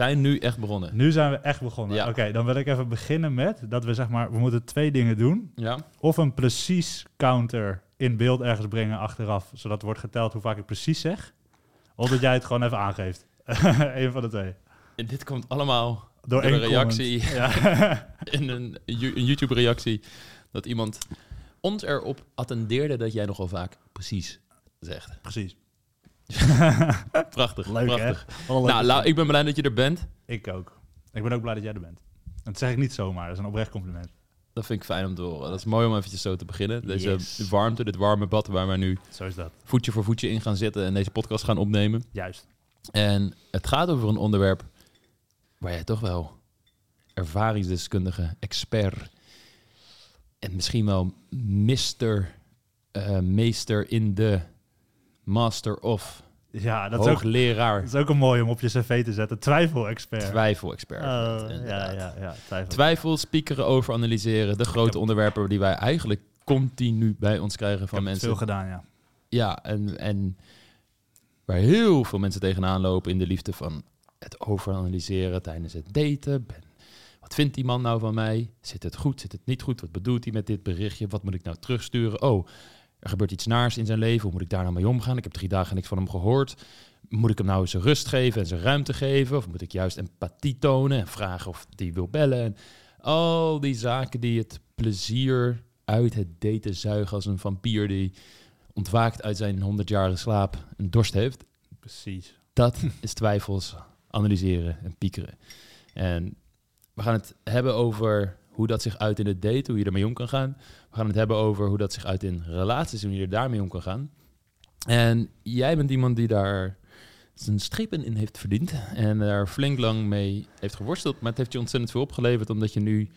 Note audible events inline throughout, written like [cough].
zijn nu echt begonnen. Nu zijn we echt begonnen. Ja. Oké, dan wil ik even beginnen met dat we zeg maar, we moeten twee dingen doen. Ja? Of een precies counter in beeld ergens brengen achteraf, zodat wordt geteld hoe vaak ik precies zeg. Of dat jij het gewoon even aangeeft. [laughs] Eén van de twee. En dit komt allemaal Door, door een reactie. [laughs] Ja. [laughs] in een, een YouTube-reactie. Dat iemand ons erop attendeerde dat jij nogal vaak precies zegt. precies. [laughs] Prachtig, Leuk prachtig. hè? Wel leuk. Nou, ik ben blij dat je er bent. Ik ook. Ik ben ook blij dat jij er bent. En dat zeg ik niet zomaar, dat is een oprecht compliment. Dat vind ik fijn om te horen. Dat is mooi om eventjes zo te beginnen. Deze Yes. warmte, dit warme bad waar we nu Zo is dat. voetje voor voetje in gaan zitten en deze podcast gaan opnemen. Juist. En het gaat over een onderwerp waar jij toch wel ervaringsdeskundige, expert en misschien wel mister, eh, meester in de master of Ja, dat is, ook, hoogleraar, dat is ook een mooi om op je cv te zetten. Twijfel-expert. twijfel-expert. Oh, bent, ja, ja, ja. Twijfel. Twijfel, spiekeren over, analyseren. De grote onderwerpen die wij eigenlijk continu bij ons krijgen van mensen. veel gedaan, ja. Ja, en, en waar heel veel mensen tegenaan lopen in de liefde van het overanalyseren tijdens het daten. Ben, wat vindt die man nou van mij? Zit het goed? Zit het niet goed? Wat bedoelt hij met dit berichtje? Wat moet ik nou terugsturen? Oh, er gebeurt iets naars in zijn leven. Hoe moet ik daar nou mee omgaan? Ik heb drie dagen niks van hem gehoord. Moet ik hem nou zijn rust geven en zijn ruimte geven? Of moet ik juist empathie tonen en vragen of die wil bellen? En al die zaken die het plezier uit het daten zuigen als een vampier die ontwaakt uit zijn 100-jarige slaap en dorst heeft. Precies. Dat is twijfels analyseren en piekeren. En we gaan het hebben over hoe dat zich uit in het daten, hoe je ermee om kan gaan. We gaan het hebben over hoe dat zich uit in relaties en hoe je er daarmee om kan gaan. En jij bent iemand die daar zijn strepen in heeft verdiend en daar flink lang mee heeft geworsteld. Maar het heeft je ontzettend veel opgeleverd omdat je nu,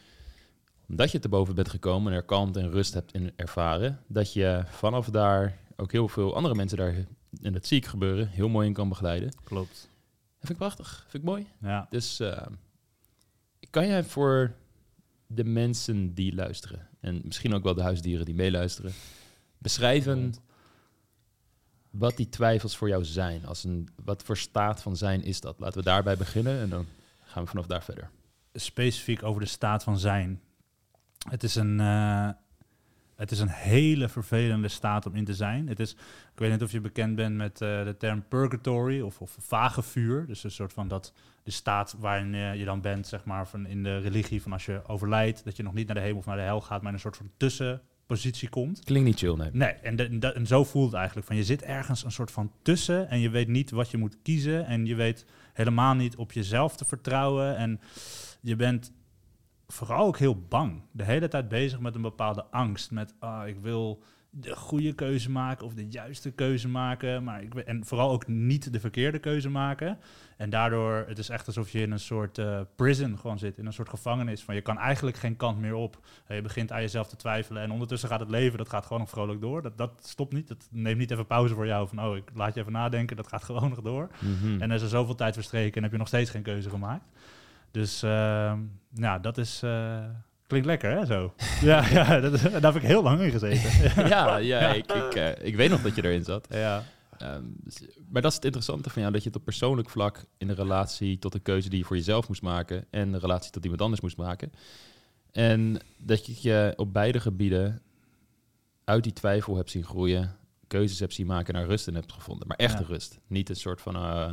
omdat je te boven bent gekomen en er kalmte en rust hebt in ervaren, dat je vanaf daar ook heel veel andere mensen daar, en dat zie ik gebeuren, heel mooi in kan begeleiden. Klopt. Dat vind ik prachtig, vind ik mooi. Ja. Dus eh, kan jij voor de mensen die luisteren, en misschien ook wel de huisdieren die meeluisteren, beschrijven wat die twijfels voor jou zijn? Als een, wat voor staat van zijn is dat? Laten we daarbij beginnen en dan gaan we vanaf daar verder. Specifiek over de staat van zijn. Het is een, eh, het is een hele vervelende staat om in te zijn. Het is, ik weet niet of je bekend bent met eh, de term purgatory of, of vage vuur. Dus een soort van dat de staat waarin eh, je dan bent, zeg maar, van in de religie van als je overlijdt, dat je nog niet naar de hemel of naar de hel gaat, maar in een soort van tussenpositie komt. Klinkt niet chill, nee. Nee, en, de- zo voelt het eigenlijk. Van je zit ergens een soort van tussen en je weet niet wat je moet kiezen. En je weet helemaal niet op jezelf te vertrouwen. En je bent vooral ook heel bang. De hele tijd bezig met een bepaalde angst. Met, ah, ik wil de goede keuze maken of de juiste keuze maken. Maar ik, en vooral ook niet de verkeerde keuze maken. En daardoor, het is echt alsof je in een soort eh, prison gewoon zit. In een soort gevangenis. Van je kan eigenlijk geen kant meer op. Eh, Je begint aan jezelf te twijfelen. En ondertussen gaat het leven, dat gaat gewoon nog vrolijk door. Dat, dat stopt niet. Dat neemt niet even pauze voor jou. Van, oh, ik laat je even nadenken. Dat gaat gewoon nog door. Mhm. En er is er zoveel tijd verstreken en heb je nog steeds geen keuze gemaakt. Dus ehm, nou, dat is... eh, klinkt lekker, hè, zo? [laughs] ja, ja dat, daar heb ik heel lang in gezeten. [laughs] [laughs] ja, ja, Ik, ik, eh, ik weet nog dat je erin zat. ja, Ehm, dus- maar dat is het interessante van jou, dat je het op persoonlijk vlak in de relatie tot de keuze die je voor jezelf moest maken en de relatie tot iemand anders moest maken. En dat je je op beide gebieden uit die twijfel hebt zien groeien, keuzes hebt zien maken naar rust en hebt gevonden. Maar echte Ja. rust. Niet een soort van, eh,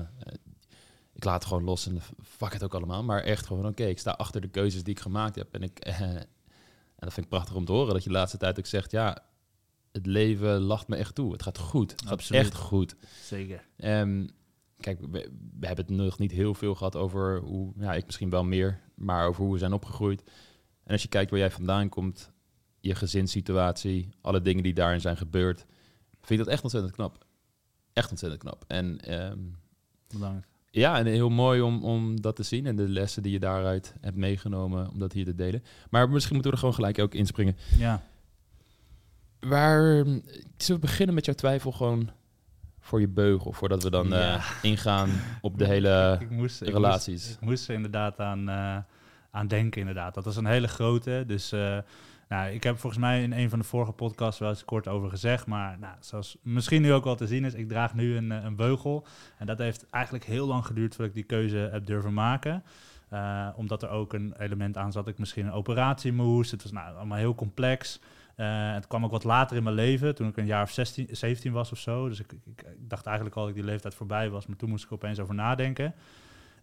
ik laat het gewoon los en fuck het ook allemaal. Maar echt gewoon, oké, ik sta achter de keuzes die ik gemaakt heb. En, ik, eh, en dat vind ik prachtig om te horen, dat je de laatste tijd ook zegt, ja, het leven lacht me echt toe. Het gaat goed. Het gaat Absoluut. echt goed. zeker. Ehm, kijk, we, we hebben het nog niet heel veel gehad over hoe, ja, ik misschien wel meer, maar over hoe we zijn opgegroeid. En als je kijkt waar jij vandaan komt, je gezinssituatie, alle dingen die daarin zijn gebeurd, vind ik dat echt ontzettend knap. Echt ontzettend knap. En ehm, Bedankt. Ja, en heel mooi om, om dat te zien en de lessen die je daaruit hebt meegenomen, om dat hier te delen. Maar misschien moeten we er gewoon gelijk ook inspringen. Ja, Waar, zullen we beginnen met jouw twijfel gewoon voor je beugel, voordat we dan Ja. eh, ingaan op de hele ik moest, ik relaties. Moest, ik moest er inderdaad aan, eh, aan denken, inderdaad. Dat was een hele grote. Dus eh, Nou, ik heb volgens mij in een van de vorige podcasts wel eens kort over gezegd. Maar nou, zoals misschien nu ook wel te zien is, ik draag nu een, eh, een beugel. En dat heeft eigenlijk heel lang geduurd voordat ik die keuze heb durven maken. Uh, omdat er ook een element aan zat dat ik misschien een operatie moest. Het was nou, allemaal heel complex. Uh, het kwam ook wat later in mijn leven, toen ik een jaar of 16, 17 was of zo. Dus ik, ik, ik, dacht eigenlijk al dat die leeftijd voorbij was, maar toen moest ik opeens over nadenken.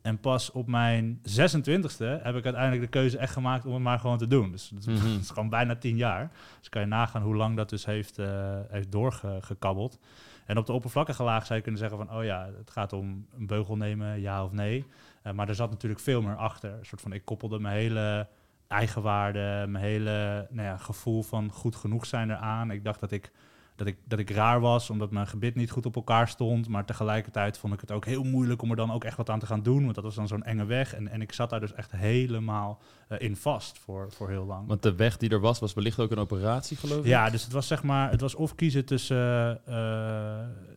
En pas op mijn 26e heb ik uiteindelijk de keuze echt gemaakt om het maar gewoon te doen. Dus dat is, mm -hmm. is gewoon bijna tien jaar. Dus kan je nagaan hoe lang dat dus heeft, uh, heeft doorgekabbeld. En op de oppervlakkige laag zou je kunnen zeggen van... oh ja, het gaat om een beugel nemen, ja of nee. Uh, maar er zat natuurlijk veel meer achter. Een soort van, ik koppelde mijn hele eigenwaarde, mijn hele nou ja, gevoel van goed genoeg zijn eraan. Ik dacht dat ik, dat, ik, dat ik raar was, omdat mijn gebit niet goed op elkaar stond. Maar tegelijkertijd vond ik het ook heel moeilijk om er dan ook echt wat aan te gaan doen. Want dat was dan zo'n enge weg. En, en ik zat daar dus echt helemaal uh, in vast voor, voor heel lang. Want de weg die er was, was wellicht ook een operatie, geloof ik? Ja, dus het was zeg maar, het was of kiezen tussen, uh,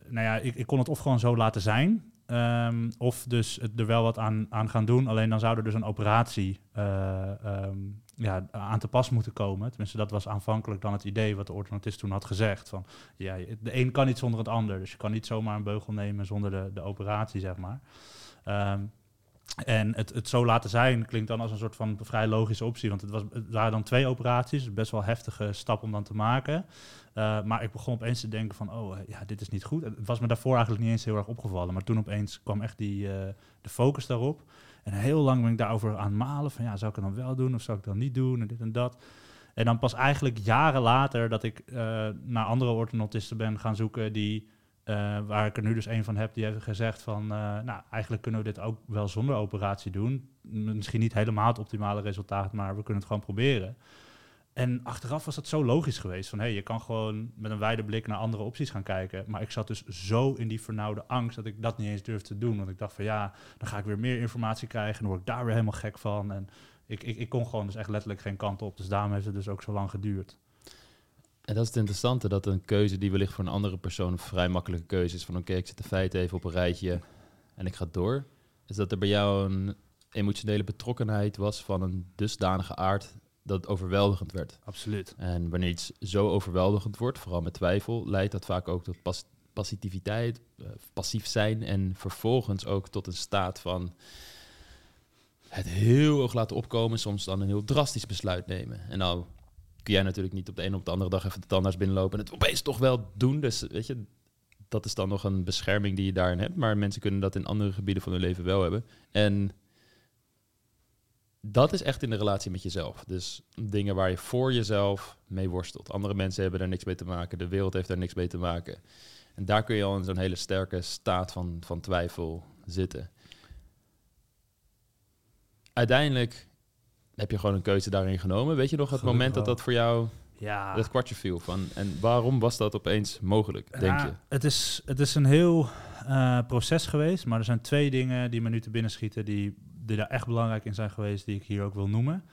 nou ja, ik, ik kon het of gewoon zo laten zijn. Um, of dus het er wel wat aan, aan gaan doen. Alleen dan zou er dus een operatie uh, um, ja, aan te pas moeten komen. Tenminste, dat was aanvankelijk dan het idee wat de orthodontist toen had gezegd. Van, ja, de een kan niet zonder het ander. Dus je kan niet zomaar een beugel nemen zonder de, de operatie, zeg maar. Um, en het, het zo laten zijn klinkt dan als een soort van vrij logische optie. Want het, was, het waren dan twee operaties. Best wel heftige stap om dan te maken. Uh, maar ik begon opeens te denken van, oh ja, dit is niet goed. Het was me daarvoor eigenlijk niet eens heel erg opgevallen. Maar toen opeens kwam echt die, uh, de focus daarop. En heel lang ben ik daarover aan het malen. Van ja, zou ik het dan wel doen of zou ik het dan niet doen? En dit en dat. En dan pas eigenlijk jaren later dat ik uh, naar andere orthodontisten ben gaan zoeken die... Uh, waar ik er nu dus een van heb, die heeft gezegd van... Uh, nou, eigenlijk kunnen we dit ook wel zonder operatie doen. Misschien niet helemaal het optimale resultaat, maar we kunnen het gewoon proberen. En achteraf was dat zo logisch geweest. Van, hey, je kan gewoon met een wijde blik naar andere opties gaan kijken. Maar ik zat dus zo in die vernauwde angst dat ik dat niet eens durfde te doen. Want ik dacht van ja, dan ga ik weer meer informatie krijgen. En dan word ik daar weer helemaal gek van. En ik, ik, ik kon gewoon dus echt letterlijk geen kant op. Dus daarom heeft het dus ook zo lang geduurd. En dat is het interessante, dat een keuze die wellicht voor een andere persoon een vrij makkelijke keuze is. Van oké, ik zet de feiten even op een rijtje en ik ga door. Is dat er bij jou een emotionele betrokkenheid was van een dusdanige aard dat het overweldigend werd. Absoluut. En wanneer iets zo overweldigend wordt, vooral met twijfel, leidt dat vaak ook tot pas passiviteit, uh, passief zijn en vervolgens ook tot een staat van het heel hoog laten opkomen, soms dan een heel drastisch besluit nemen. En nou kun jij natuurlijk niet op de een op de andere dag even de tandarts binnenlopen en het opeens toch wel doen. Dus weet je, dat is dan nog een bescherming die je daarin hebt. Maar mensen kunnen dat in andere gebieden van hun leven wel hebben. En dat is echt in de relatie met jezelf. Dus dingen waar je voor jezelf mee worstelt. Andere mensen hebben daar niks mee te maken. De wereld heeft daar niks mee te maken. En daar kun je al in zo'n hele sterke staat van, van twijfel zitten. Uiteindelijk heb je gewoon een keuze daarin genomen. Weet je nog het Gelukkig moment dat dat voor jou ja. dat kwartje viel? Van, en waarom was dat opeens mogelijk, denk ja, je? Het is, het is een heel uh, proces geweest, maar er zijn twee dingen die me nu te binnen schieten... die die daar echt belangrijk in zijn geweest, die ik hier ook wil noemen.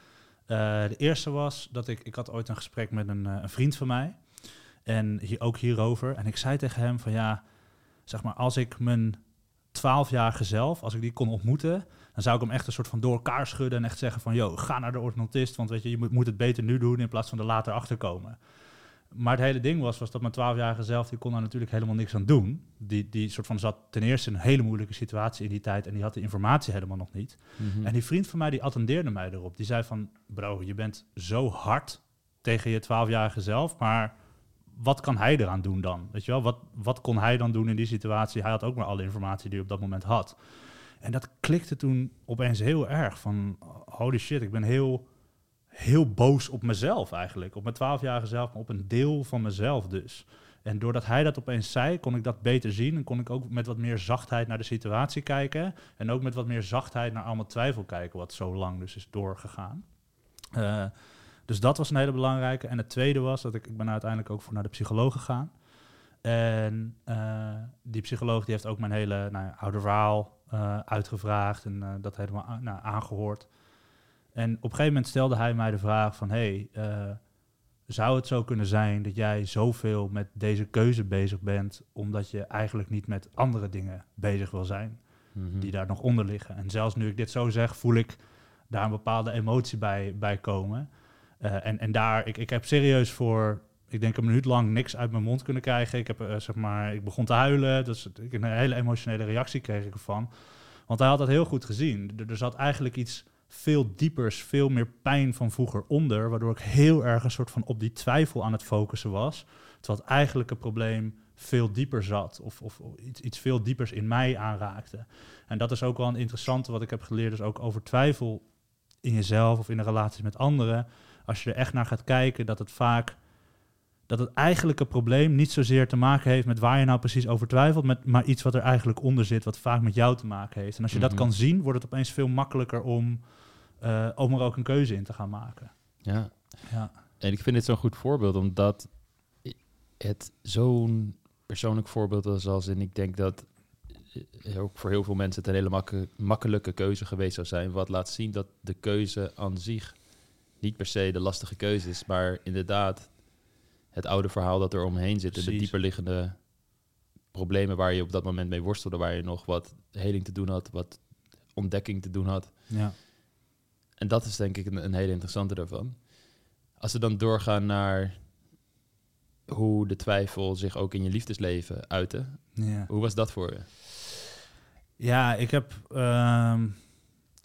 Uh, de eerste was dat ik, ik had ooit een gesprek met een, uh, een vriend van mij. En hier, ook hierover. En ik zei tegen hem van ja, zeg maar, als ik mijn twaalfjarige zelf, als ik die kon ontmoeten, dan zou ik hem echt een soort van door elkaar schudden en echt zeggen van, yo, ga naar de orthodontist, want weet je, je moet, moet het beter nu doen in plaats van er later achter komen. Maar het hele ding was, was dat mijn twaalfjarige zelf, die kon daar natuurlijk helemaal niks aan doen. Die, die soort van zat ten eerste in een hele moeilijke situatie in die tijd en die had de informatie helemaal nog niet. Mm -hmm. En die vriend van mij, die attendeerde mij erop. Die zei van, bro, je bent zo hard tegen je twaalfjarige zelf, maar wat kan hij eraan doen dan? Weet je wel, wat, wat kon hij dan doen in die situatie? Hij had ook maar alle informatie die hij op dat moment had. En dat klikte toen opeens heel erg van, holy shit, ik ben heel heel boos op mezelf eigenlijk. Op mijn twaalfjarige zelf, maar op een deel van mezelf dus. En doordat hij dat opeens zei, kon ik dat beter zien. En kon ik ook met wat meer zachtheid naar de situatie kijken. En ook met wat meer zachtheid naar allemaal twijfel kijken, wat zo lang dus is doorgegaan. Uh, dus dat was een hele belangrijke. En het tweede was dat ik, ik ben uiteindelijk ook voor naar de psycholoog gegaan. En uh, die psycholoog die heeft ook mijn hele nou, oude verhaal uh, uitgevraagd en dat helemaal nou, aangehoord. En op een gegeven moment stelde hij mij de vraag van... hey, uh, zou het zo kunnen zijn dat jij zoveel met deze keuze bezig bent... omdat je eigenlijk niet met andere dingen bezig wil zijn... Mm -hmm. die daar nog onder liggen. En zelfs nu ik dit zo zeg, voel ik daar een bepaalde emotie bij, bij komen. Eh, en, en daar, ik, ik heb serieus voor, ik denk een minuut lang niks uit mijn mond kunnen krijgen. Ik heb, eh, zeg maar, ik begon te huilen. Dus ik, een hele emotionele reactie kreeg ik ervan. Want hij had dat heel goed gezien. Er, er zat eigenlijk iets veel diepers, veel meer pijn van vroeger onder, waardoor ik heel erg een soort van op die twijfel aan het focussen was. Terwijl het eigenlijke probleem veel dieper zat of, of iets, iets veel diepers in mij aanraakte. En dat is ook wel een interessante wat ik heb geleerd, dus ook over twijfel in jezelf of in de relaties met anderen. Als je er echt naar gaat kijken, dat het vaak dat het eigenlijke probleem niet zozeer te maken heeft met waar je nou precies over twijfelt, met, maar iets wat er eigenlijk onder zit, wat vaak met jou te maken heeft. En als je dat Mhm. kan zien, wordt het opeens veel makkelijker om, eh, om er ook een keuze in te gaan maken. Ja. Ja. En ik vind dit zo'n goed voorbeeld, omdat het zo'n persoonlijk voorbeeld is als in ik denk dat eh, ook voor heel veel mensen het een hele makke- makkelijke keuze geweest zou zijn. Wat laat zien dat de keuze aan zich niet per se de lastige keuze is, maar inderdaad het oude verhaal dat er omheen zit en de dieperliggende problemen waar je op dat moment mee worstelde, waar je nog wat heling te doen had, wat ontdekking te doen had. Ja. En dat is denk ik een, een hele interessante daarvan. Als we dan doorgaan naar hoe de twijfel zich ook in je liefdesleven uitte. Ja. Hoe was dat voor je? Ja, ik heb, ehm,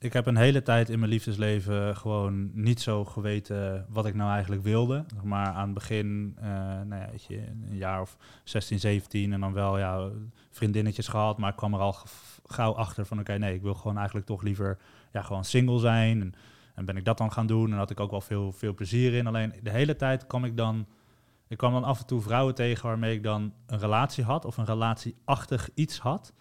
ik heb een hele tijd in mijn liefdesleven gewoon niet zo geweten wat ik nou eigenlijk wilde. Maar aan het begin, eh, nou ja, weet je, een jaar of 16, 17 en dan wel ja, vriendinnetjes gehad. Maar ik kwam er al gauw achter van oké, nee, ik wil gewoon eigenlijk toch liever ja, gewoon single zijn. En, en ben ik dat dan gaan doen en had ik ook wel veel, veel plezier in. Alleen de hele tijd kwam ik dan... Ik kwam dan af en toe vrouwen tegen waarmee ik dan een relatie had of een relatieachtig iets had.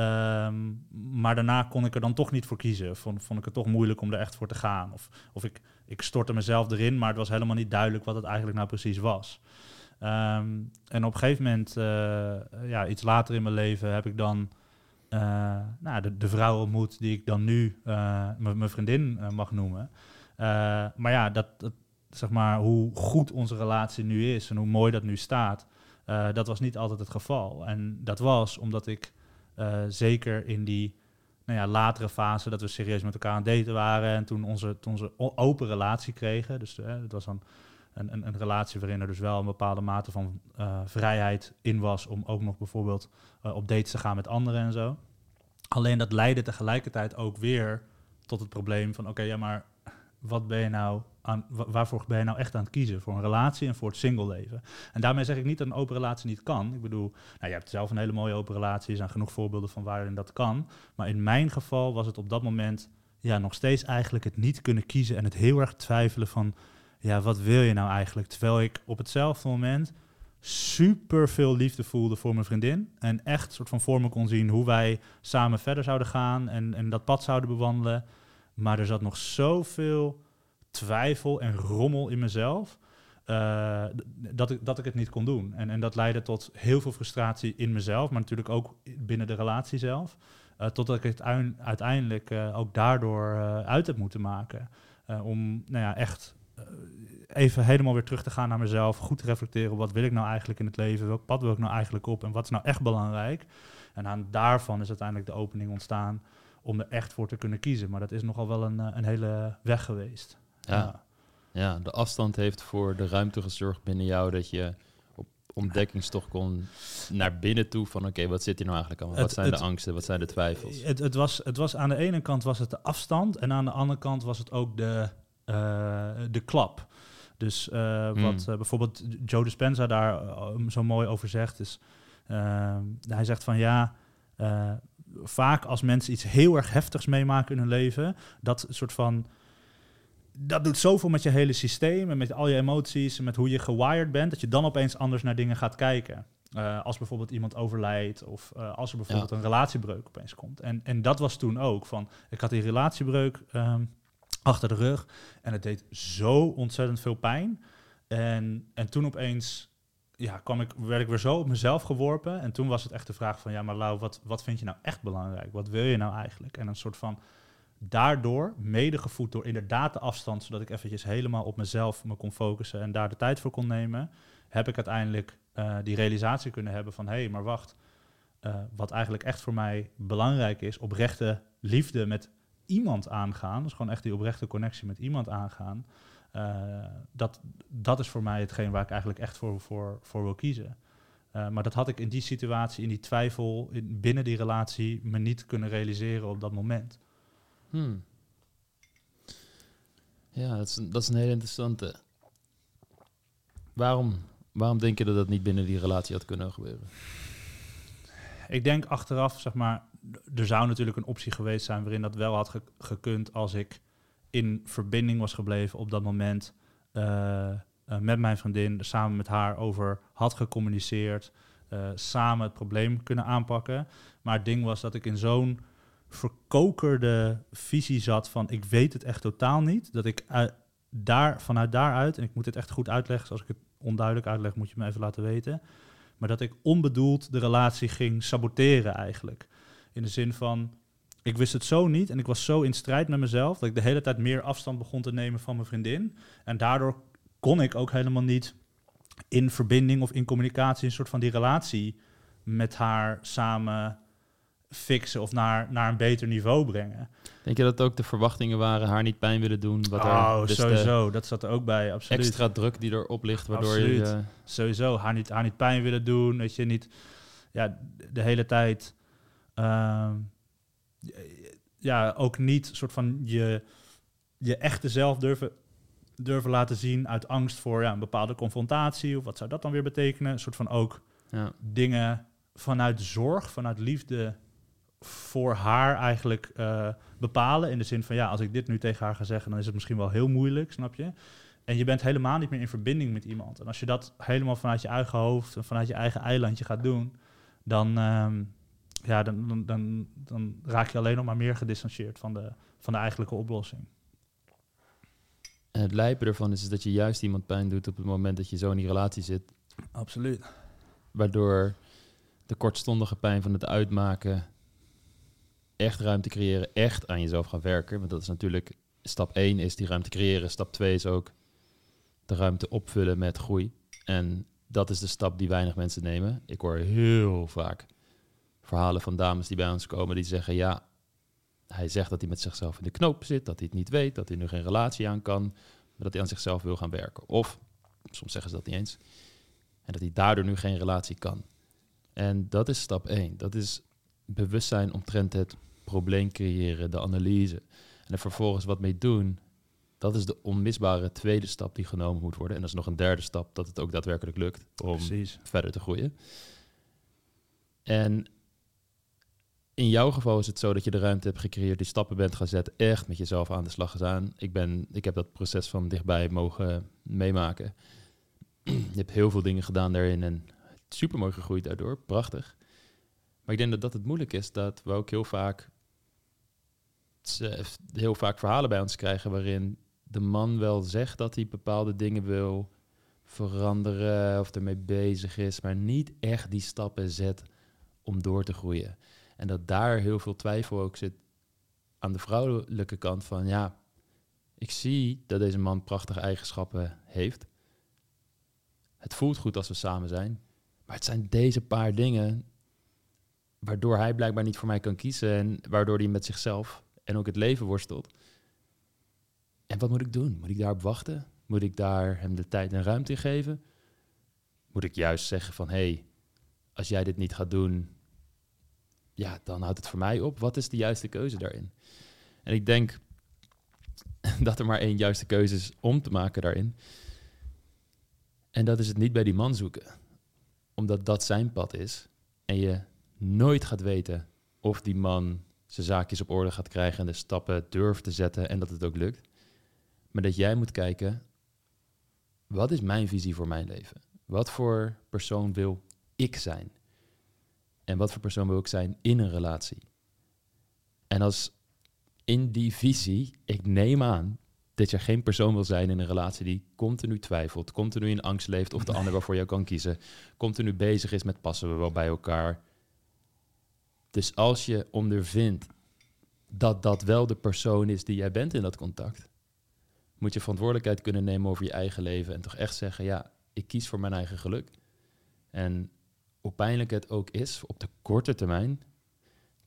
Ehm, maar daarna kon ik er dan toch niet voor kiezen. Vond, vond ik het toch moeilijk om er echt voor te gaan. Of, of ik, ik stortte mezelf erin, maar het was helemaal niet duidelijk wat het eigenlijk nou precies was. Ehm, en op een gegeven moment, eh, ja, iets later in mijn leven, heb ik dan eh, nou, de, vrouw ontmoet die ik dan nu eh, mijn vriendin mag noemen. Maar ja, dat, dat, zeg maar, hoe goed onze relatie nu is en hoe mooi dat nu staat, dat was niet altijd het geval. En dat was omdat ik eh, zeker in die nou ja, latere fase dat we serieus met elkaar aan het daten waren en toen onze, toen onze open relatie kregen. Dus eh, het was dan een, een, een relatie waarin er dus wel een bepaalde mate van eh, vrijheid in was om ook nog bijvoorbeeld op dates te gaan met anderen en zo. Alleen dat leidde tegelijkertijd ook weer tot het probleem van oké, ja, maar wat ben je nou aan, wa- waarvoor ben je nou echt aan het kiezen? Voor een relatie en voor het single leven. En daarmee zeg ik niet dat een open relatie niet kan. Ik bedoel, nou, je hebt zelf een hele mooie open relatie, er zijn genoeg voorbeelden van waarin dat kan. Maar in mijn geval was het op dat moment ja, nog steeds eigenlijk het niet kunnen kiezen en het heel erg twijfelen van, ja, wat wil je nou eigenlijk? Terwijl ik op hetzelfde moment super veel liefde voelde voor mijn vriendin. En echt soort van voor me kon zien hoe wij samen verder zouden gaan en, en dat pad zouden bewandelen. Maar er zat nog zoveel twijfel en rommel in mezelf. eh, dat, ik, dat ik het niet kon doen. En, en dat leidde tot heel veel frustratie in mezelf, maar natuurlijk ook binnen de relatie zelf. Eh, totdat ik het uiteindelijk eh, ook daardoor uit heb moeten maken. Om nou ja, echt even helemaal weer terug te gaan naar mezelf. Goed te reflecteren. Wat wil ik nou eigenlijk in het leven? Welk pad wil ik nou eigenlijk op? En wat is nou echt belangrijk? En aan daarvan is uiteindelijk de opening ontstaan om er echt voor te kunnen kiezen. Maar dat is nogal wel een, eh, een hele weg geweest. Ja. Ja, de afstand heeft voor de ruimte gezorgd binnen jou dat je op ontdekkingstocht kon naar binnen toe van oké, wat zit hier nou eigenlijk aan? Wat zijn het- de angsten? Wat zijn de twijfels? Het, het, was, het was aan de ene kant was het de afstand en aan de andere kant was het ook de, eh, de klap. Dus eh, Hmm. wat bijvoorbeeld Joe Dispenza daar zo mooi over zegt is, hij zegt van ja, vaak als mensen iets heel erg heftigs meemaken in hun leven, dat soort van dat doet zoveel met je hele systeem en met al je emoties en met hoe je gewired bent, dat je dan opeens anders naar dingen gaat kijken. Eh, als bijvoorbeeld iemand overlijdt of eh, als er bijvoorbeeld Ja. een relatiebreuk opeens komt. En, en dat was toen ook van, ik had die relatiebreuk ehm, achter de rug en het deed zo ontzettend veel pijn. En, en toen opeens ja, kwam ik, werd ik weer zo op mezelf geworpen. En toen was het echt de vraag van, ja, maar Lau, wat, wat vind je nou echt belangrijk? Wat wil je nou eigenlijk? En een soort van, daardoor, medegevoed door inderdaad de afstand, zodat ik eventjes helemaal op mezelf me kon focussen en daar de tijd voor kon nemen, heb ik uiteindelijk eh, die realisatie kunnen hebben van, hé, hey, maar wacht, eh, wat eigenlijk echt voor mij belangrijk is, oprechte liefde met iemand aangaan, dus gewoon echt die oprechte connectie met iemand aangaan, dat, dat is voor mij hetgeen waar ik eigenlijk echt voor, voor, voor wil kiezen. Eh, maar dat had ik in die situatie, in die twijfel, in, binnen die relatie, me niet kunnen realiseren op dat moment. Hmm. Ja, dat is, een- dat is een hele interessante. Waarom, waarom denk je dat dat niet binnen die relatie had kunnen gebeuren? Ik denk achteraf, zeg maar, er zou natuurlijk een optie geweest zijn waarin dat wel had ge- gekund als ik in verbinding was gebleven op dat moment eh, eh, met mijn vriendin, samen met haar over had gecommuniceerd, eh, samen het probleem kunnen aanpakken. Maar het ding was dat ik in zo'n verkokerde visie zat van ik weet het echt totaal niet, dat ik daar, vanuit daaruit, en ik moet dit echt goed uitleggen, als ik het onduidelijk uitleg moet je me even laten weten, maar dat ik onbedoeld de relatie ging saboteren eigenlijk. In de zin van, ik wist het zo niet en ik was zo in strijd met mezelf dat ik de hele tijd meer afstand begon te nemen van mijn vriendin. En daardoor kon ik ook helemaal niet in verbinding of in communicatie een soort van die relatie met haar samen fixen of naar, naar een beter niveau brengen. Denk je dat ook de verwachtingen waren haar niet pijn willen doen? Wat oh, dus de sowieso. Dat zat er ook bij, absoluut. extra druk die erop ligt, waardoor Absoluut. je... eh, sowieso haar niet, haar niet pijn willen doen. Dat je niet ja, de hele tijd. ehm, ja, ook niet soort van je, je echte zelf durven, durven laten zien uit angst voor ja, een bepaalde confrontatie. Of wat zou dat dan weer betekenen? Een soort van ook ja. dingen vanuit zorg, vanuit liefde voor haar eigenlijk eh, bepalen. In de zin van ja, als ik dit nu tegen haar ga zeggen, dan is het misschien wel heel moeilijk, snap je? En je bent helemaal niet meer in verbinding met iemand. En als je dat helemaal vanuit je eigen hoofd en vanuit je eigen eilandje gaat doen, dan, ehm, ja, dan, dan, dan, dan raak je alleen nog maar meer gedistanceerd van de, van de eigenlijke oplossing. En het lijpen ervan is, is dat je juist iemand pijn doet op het moment dat je zo in die relatie zit. Absoluut. Waardoor de kortstondige pijn van het uitmaken echt ruimte creëren, echt aan jezelf gaan werken. Want dat is natuurlijk, stap 1 is die ruimte creëren. Stap 2 is ook de ruimte opvullen met groei. En dat is de stap die weinig mensen nemen. Ik hoor heel vaak verhalen van dames die bij ons komen die zeggen, ja, hij zegt dat hij met zichzelf in de knoop zit, dat hij het niet weet, dat hij nu geen relatie aan kan, maar dat hij aan zichzelf wil gaan werken. Of, soms zeggen ze dat niet eens, en dat hij daardoor nu geen relatie kan. En dat is stap 1. Dat is bewustzijn omtrent het probleem creëren, de analyse. En er vervolgens wat mee doen. Dat is de onmisbare tweede stap die genomen moet worden. En dat is nog een derde stap, dat het ook daadwerkelijk lukt om Precies. verder te groeien. En in jouw geval is het zo dat je de ruimte hebt gecreëerd, die stappen bent zetten, echt met jezelf aan de slag gedaan. Ik, ben, ik heb dat proces van dichtbij mogen meemaken. je hebt heel veel dingen gedaan daarin en super mooi gegroeid daardoor, prachtig. Maar ik denk dat dat het moeilijk is, dat we ook heel vaak, heel vaak verhalen bij ons krijgen waarin de man wel zegt dat hij bepaalde dingen wil veranderen of ermee bezig is, maar niet echt die stappen zet om door te groeien. En dat daar heel veel twijfel ook zit aan de vrouwelijke kant van ja, ik zie dat deze man prachtige eigenschappen heeft. Het voelt goed als we samen zijn, maar het zijn deze paar dingen waardoor hij blijkbaar niet voor mij kan kiezen en waardoor hij met zichzelf en ook het leven worstelt. En wat moet ik doen? Moet ik daarop wachten? Moet ik daar hem de tijd en ruimte in geven? Moet ik juist zeggen van, hé, hey, als jij dit niet gaat doen, ja, dan houdt het voor mij op. Wat is de juiste keuze daarin? En ik denk [laughs] dat er maar één juiste keuze is om te maken daarin. En dat is het niet bij die man zoeken. Omdat dat zijn pad is. En je nooit gaat weten of die man zijn zaakjes op orde gaat krijgen en de stappen durft te zetten en dat het ook lukt. Maar dat jij moet kijken, wat is mijn visie voor mijn leven? Wat voor persoon wil ik zijn? En wat voor persoon wil ik zijn in een relatie? En als in die visie, ik neem aan dat je geen persoon wil zijn in een relatie die continu twijfelt, continu in angst leeft of de ander waarvoor jou kan kiezen, continu bezig is met passen we wel bij elkaar. Dus als je ondervindt dat dat wel de persoon is die jij bent in dat contact, moet je verantwoordelijkheid kunnen nemen over je eigen leven en toch echt zeggen, ja, ik kies voor mijn eigen geluk. En hoe pijnlijk het ook is, op de korte termijn,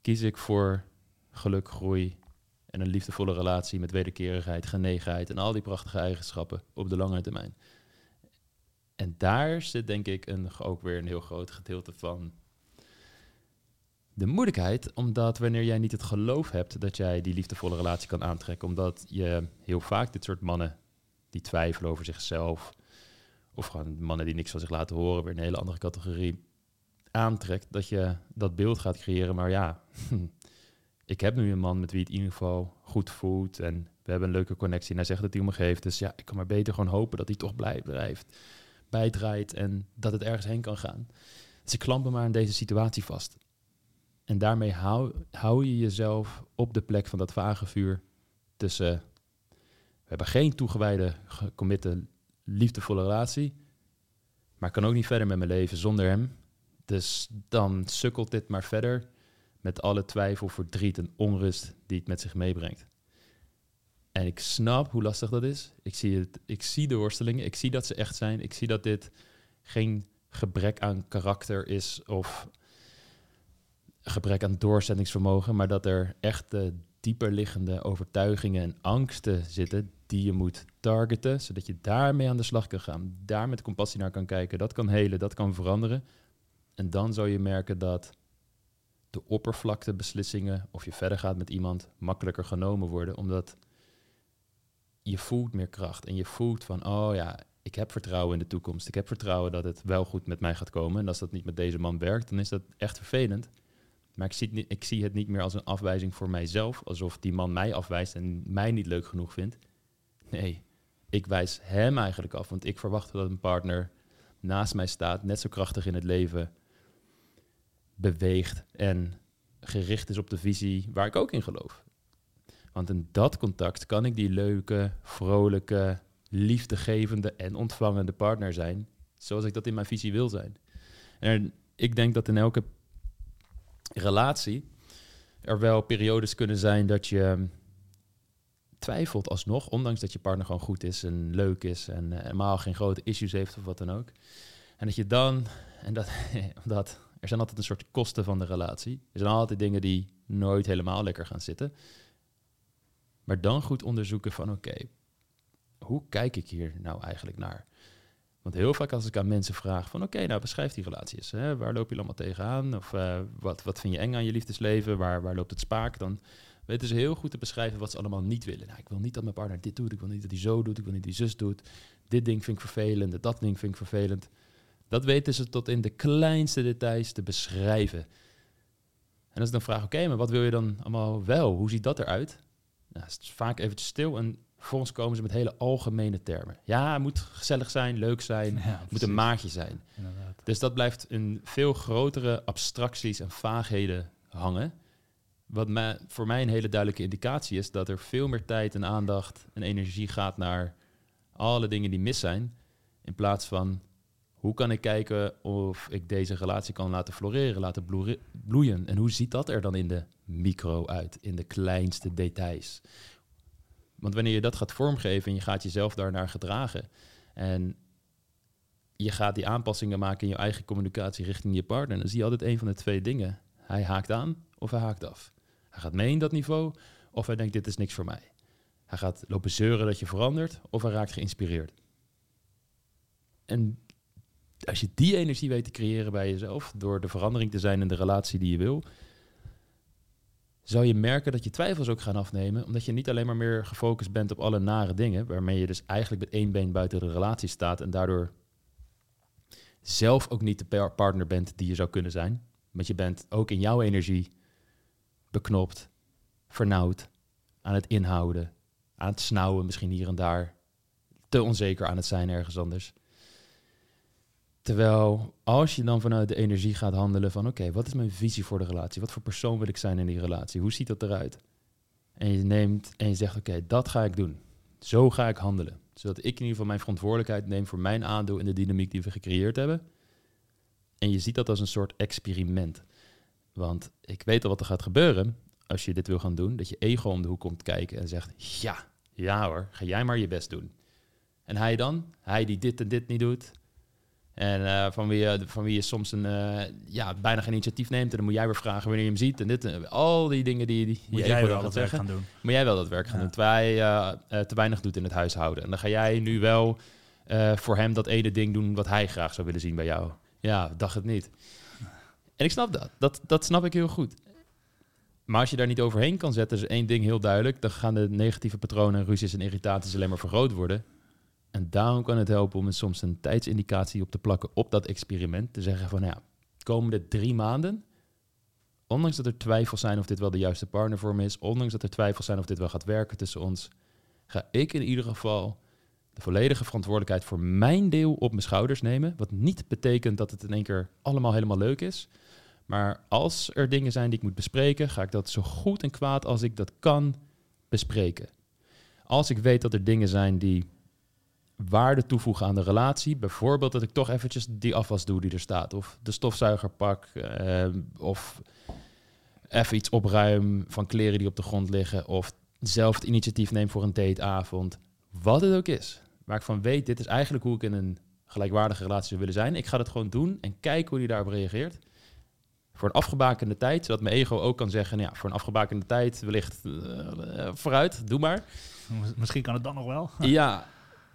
kies ik voor geluk, groei En een liefdevolle relatie met wederkerigheid, genegenheid en al die prachtige eigenschappen op de lange termijn. En daar zit denk ik een, ook weer een heel groot gedeelte van de moeilijkheid, omdat wanneer jij niet het geloof hebt dat jij die liefdevolle relatie kan aantrekken, omdat je heel vaak dit soort mannen die twijfelen over zichzelf, of gewoon mannen die niks van zich laten horen, weer een hele andere categorie aantrekt, dat je dat beeld gaat creëren. Maar ja, [laughs] ik heb nu een man met wie het in ieder geval goed voelt en we hebben een leuke connectie en hij zegt dat hij om me geeft. Dus ja, ik kan maar beter gewoon hopen dat hij toch blijft, bijdraait en dat het ergens heen kan gaan. Dus ik klamp me maar aan deze situatie vast. En daarmee hou, hou je jezelf op de plek van dat vage vuur tussen... We hebben geen toegewijde, gecommitte, liefdevolle relatie. Maar ik kan ook niet verder met mijn leven zonder hem. Dus dan sukkelt dit maar verder met alle twijfel, verdriet en onrust die het met zich meebrengt. En ik snap hoe lastig dat is. Ik zie, het, ik zie de worstelingen, ik zie dat ze echt zijn. Ik zie dat dit geen gebrek aan karakter is of gebrek aan doorzettingsvermogen, maar dat er echte dieper liggende overtuigingen en angsten zitten die je moet targeten, zodat je daarmee aan de slag kan gaan, daar met compassie naar kan kijken, dat kan helen, dat kan veranderen. En dan zal je merken dat de oppervlakte beslissingen of je verder gaat met iemand makkelijker genomen worden, omdat je voelt meer kracht en je voelt van, oh ja, ik heb vertrouwen in de toekomst. Ik heb vertrouwen dat het wel goed met mij gaat komen. En als dat niet met deze man werkt, dan is dat echt vervelend. Maar ik zie, het niet, ik zie het niet meer als een afwijzing voor mijzelf, alsof die man mij afwijst en mij niet leuk genoeg vindt. Nee, ik wijs hem eigenlijk af, want ik verwacht dat een partner naast mij staat, net zo krachtig in het leven, beweegt en gericht is op de visie waar ik ook in geloof. Want in dat contact kan ik die leuke, vrolijke, liefdegevende en ontvangende partner zijn, zoals ik dat in mijn visie wil zijn. En ik denk dat in elke relatie er wel periodes kunnen zijn dat je twijfelt alsnog, ondanks dat je partner gewoon goed is en leuk is en uh, helemaal geen grote issues heeft of wat dan ook. En dat je dan, en dat, [laughs] omdat er zijn altijd een soort kosten van de relatie. Er zijn altijd dingen die nooit helemaal lekker gaan zitten. Maar dan goed onderzoeken van oké, hoe kijk ik hier nou eigenlijk naar? Want heel vaak als ik aan mensen vraag van oké, nou beschrijf die relatie eens. Hè? Waar loop je allemaal tegenaan? Of uh, wat, wat vind je eng aan je liefdesleven? Waar, waar loopt het spaak? Dan weten ze heel goed te beschrijven wat ze allemaal niet willen. Nou, ik wil niet dat mijn partner dit doet. Ik wil niet dat hij zo doet. Ik wil niet dat hij zus doet. Dit ding vind ik vervelend. Dat ding vind ik vervelend. Dat weten ze tot in de kleinste details te beschrijven. En als ik dan vraag, oké, maar wat wil je dan allemaal wel? Hoe ziet dat eruit? Nou, het is vaak even stil en Vervolgens komen ze met hele algemene termen. Ja, het moet gezellig zijn, leuk zijn, [laughs] het moet een maatje zijn. Inderdaad. Dus dat blijft een veel grotere abstracties en vaagheden hangen. Wat mij, voor mij een hele duidelijke indicatie is dat er veel meer tijd en aandacht en energie gaat naar alle dingen die mis zijn. In plaats van hoe kan ik kijken of ik deze relatie kan laten floreren, laten bloeien. En hoe ziet dat er dan in de micro uit, in de kleinste details? Want wanneer je dat gaat vormgeven en je gaat jezelf daarnaar gedragen en je gaat die aanpassingen maken in je eigen communicatie richting je partner, dan zie je altijd een van de twee dingen. Hij haakt aan of hij haakt af. Hij gaat mee in dat niveau of hij denkt dit is niks voor mij. Hij gaat lopen zeuren dat je verandert of hij raakt geïnspireerd. En als je die energie weet te creëren bij jezelf door de verandering te zijn in de relatie die je wil, zou je merken dat je twijfels ook gaan afnemen, omdat je niet alleen maar meer gefocust bent op alle nare dingen, waarmee je dus eigenlijk met één been buiten de relatie staat en daardoor zelf ook niet de partner bent die je zou kunnen zijn. Want je bent ook in jouw energie beknopt, vernauwd, aan het inhouden, aan het snauwen misschien hier en daar, te onzeker aan het zijn ergens anders. Terwijl als je dan vanuit de energie gaat handelen van oké, wat is mijn visie voor de relatie? Wat voor persoon wil ik zijn in die relatie? Hoe ziet dat eruit? En je neemt en je zegt oké, dat ga ik doen. Zo ga ik handelen. Zodat ik in ieder geval mijn verantwoordelijkheid neem voor mijn aandeel in de dynamiek die we gecreëerd hebben. En je ziet dat als een soort experiment. Want ik weet al wat er gaat gebeuren als je dit wil gaan doen. Dat je ego om de hoek komt kijken en zegt ja, ja hoor, ga jij maar je best doen. En hij dan, hij die dit en dit niet doet, En eh, van, wie, je- van wie je soms een, eh, ja, bijna geen initiatief neemt. En dan moet jij weer vragen wanneer je hem ziet. En dit, eh, al die dingen die, die Moet jij wel dat werk gaan doen. Moet jij wel dat werk gaan Ja. doen. Terwijl hij eh, eh, te weinig doet in het huishouden. En dan ga jij nu wel eh, voor hem dat ene ding doen wat hij graag zou willen zien bij jou. Ja, dacht het niet. En ik snap dat. dat. Dat snap ik heel goed. Maar als je daar niet overheen kan zetten, is één ding heel duidelijk. Dan gaan de negatieve patronen, ruzies en irritaties alleen maar vergroot worden. En daarom kan het helpen om soms een tijdsindicatie op te plakken op dat experiment. Te zeggen van, nou ja, komende drie maanden, ondanks dat er twijfels zijn of dit wel de juiste partner voor me is, ondanks dat er twijfels zijn of dit wel gaat werken tussen ons, ga ik in ieder geval de volledige verantwoordelijkheid voor mijn deel op mijn schouders nemen. Wat niet betekent dat het in één keer allemaal helemaal leuk is. Maar als er dingen zijn die ik moet bespreken, ga ik dat zo goed en kwaad als ik dat kan bespreken. Als ik weet dat er dingen zijn die waarde toevoegen aan de relatie, bijvoorbeeld dat ik toch eventjes die afwas doe die er staat, of de stofzuiger pak, eh, of even iets opruim van kleren die op de grond liggen, of zelf het initiatief neem voor een dateavond, wat het ook is. Waar ik van weet, dit is eigenlijk hoe ik in een gelijkwaardige relatie zou willen zijn. Ik ga dat gewoon doen en kijken hoe die daarop reageert. Voor een afgebakende tijd, zodat mijn ego ook kan zeggen, nou ja, voor een afgebakende tijd wellicht eh, eh, vooruit, doe maar. Mis- Misschien kan het dan nog wel. Ja,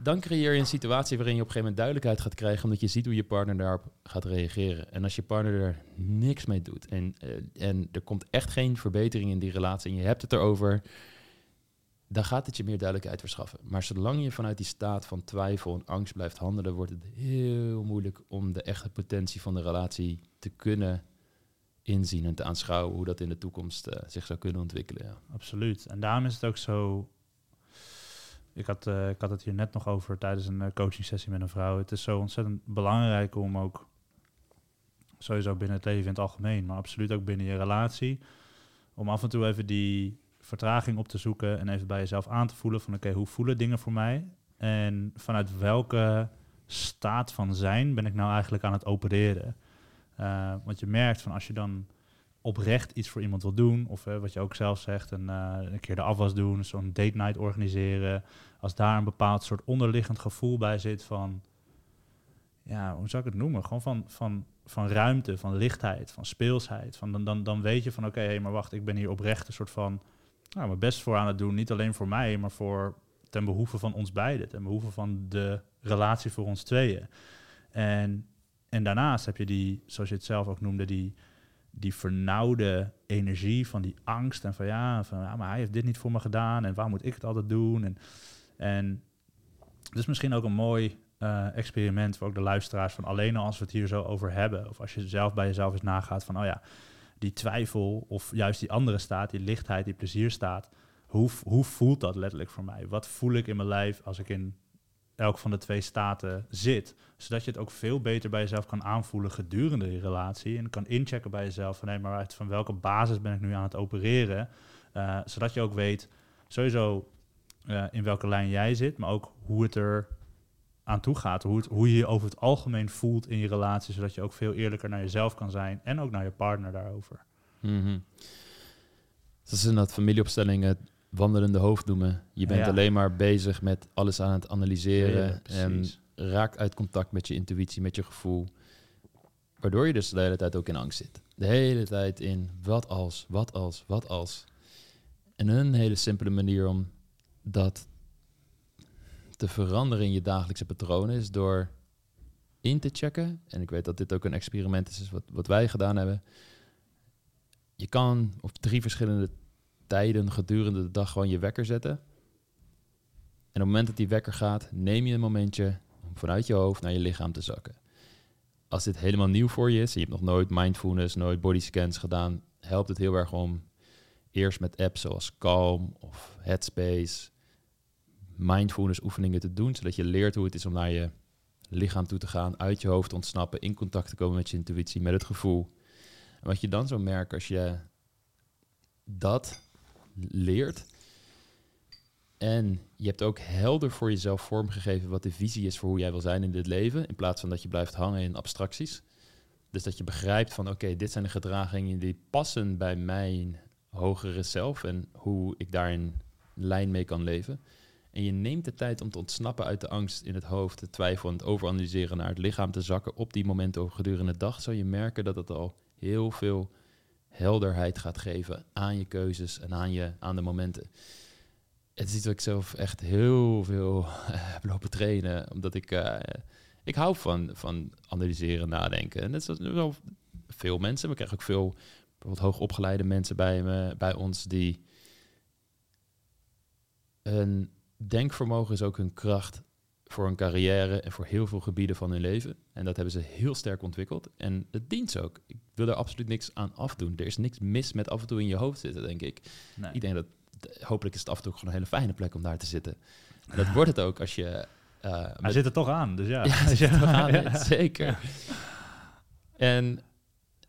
dan creëer je een situatie waarin je op een gegeven moment duidelijkheid gaat krijgen, omdat je ziet hoe je partner daarop gaat reageren. En als je partner er niks mee doet en, eh, en er komt echt geen verbetering in die relatie en je hebt het erover, dan gaat het je meer duidelijkheid verschaffen. Maar zolang je vanuit die staat van twijfel en angst blijft handelen, wordt het heel moeilijk om de echte potentie van de relatie te kunnen inzien en te aanschouwen hoe dat in de toekomst eh, zich zou kunnen ontwikkelen. Ja. Absoluut. En daarom is het ook zo. Ik had, eh, ik had het hier net nog over tijdens een eh, coaching sessie met een vrouw. Het is zo ontzettend belangrijk om ook sowieso binnen het leven in het algemeen, maar absoluut ook binnen je relatie, om af en toe even die vertraging op te zoeken en even bij jezelf aan te voelen van oké, hoe voelen dingen voor mij? En vanuit welke staat van zijn ben ik nou eigenlijk aan het opereren? Eh, want je merkt van als je dan oprecht iets voor iemand wil doen, of wat je ook zelf zegt, een, eh, een keer de afwas doen, zo'n date night organiseren, als daar een bepaald soort onderliggend gevoel bij zit van, ja, hoe zou ik het noemen? Gewoon van, van, van ruimte, van lichtheid, van speelsheid. Van dan, dan, dan weet je van, oké, hé, maar wacht, ik ben hier oprecht een soort van, nou, mijn best voor aan het doen, niet alleen voor mij, maar voor ten behoeve van ons beiden, ten behoeve van de relatie voor ons tweeën. En, en daarnaast heb je die, zoals je het zelf ook noemde, die, die vernauwde energie van die angst en van ja, van ja, maar hij heeft dit niet voor me gedaan en waar moet ik het altijd doen? En, en het is misschien ook een mooi eh, experiment voor ook de luisteraars van alleen al als we het hier zo over hebben, of als je zelf bij jezelf eens nagaat van oh ja, die twijfel of juist die andere staat, die lichtheid, die plezierstaat, hoe, hoe voelt dat letterlijk voor mij? Wat voel ik in mijn lijf als ik in elk van de twee staten zit? Zodat je het ook veel beter bij jezelf kan aanvoelen gedurende die relatie. En kan inchecken bij jezelf van, hé, maar uit van welke basis ben ik nu aan het opereren? Eh, zodat je ook weet, sowieso eh, in welke lijn jij zit, maar ook hoe het er aan toe gaat. Hoe, het, hoe je je over het algemeen voelt in je relatie, zodat je ook veel eerlijker naar jezelf kan zijn en ook naar je partner daarover. Mhm. Dat is in dat familieopstelling het wandelende hoofd noemen. Je bent Ja. alleen maar bezig met alles aan het analyseren. Ja, en raakt uit contact met je intuïtie, met je gevoel. Waardoor je dus de hele tijd ook in angst zit. De hele tijd in wat als, wat als, wat als. En een hele simpele manier om dat te veranderen in je dagelijkse patronen is door in te checken. En ik weet dat dit ook een experiment is, is wat, wat wij gedaan hebben. Je kan op drie verschillende tijden gedurende de dag gewoon je wekker zetten. En op het moment dat die wekker gaat, neem je een momentje om vanuit je hoofd naar je lichaam te zakken. Als dit helemaal nieuw voor je is, en je hebt nog nooit mindfulness, nooit bodyscans gedaan, helpt het heel erg om eerst met apps zoals Calm of Headspace mindfulness oefeningen te doen, zodat je leert hoe het is om naar je lichaam toe te gaan, uit je hoofd ontsnappen, in contact te komen met je intuïtie, met het gevoel. En wat je dan zou merken als je dat leert en je hebt ook helder voor jezelf vormgegeven wat de visie is voor hoe jij wil zijn in dit leven, in plaats van dat je blijft hangen in abstracties. Dus dat je begrijpt van oké, dit zijn de gedragingen die passen bij mijn hogere zelf en hoe ik daarin lijn mee kan leven. En je neemt de tijd om te ontsnappen uit de angst in het hoofd, de twijfel en het overanalyseren naar het lichaam te zakken op die momenten gedurende de dag, zal je merken dat het al heel veel helderheid gaat geven aan je keuzes en aan, je, aan de momenten. Het is iets wat ik zelf echt heel veel [laughs] heb lopen trainen, omdat ik, uh, ik hou van, van analyseren, nadenken. En dat is wel veel mensen. We krijgen ook veel bijvoorbeeld hoogopgeleide mensen bij, me, bij ons die een denkvermogen is ook hun kracht voor een carrière en voor heel veel gebieden van hun leven. En dat hebben ze heel sterk ontwikkeld. En het dient ze ook. Ik wil er absoluut niks aan afdoen. Er is niks mis met af en toe in je hoofd zitten, denk ik. Nee. Ik denk dat, hopelijk is het af en toe gewoon een hele fijne plek om daar te zitten. En dat wordt het ook als je... Uh, Hij zit er toch aan, dus ja. [laughs] [laughs] ja, zeker. En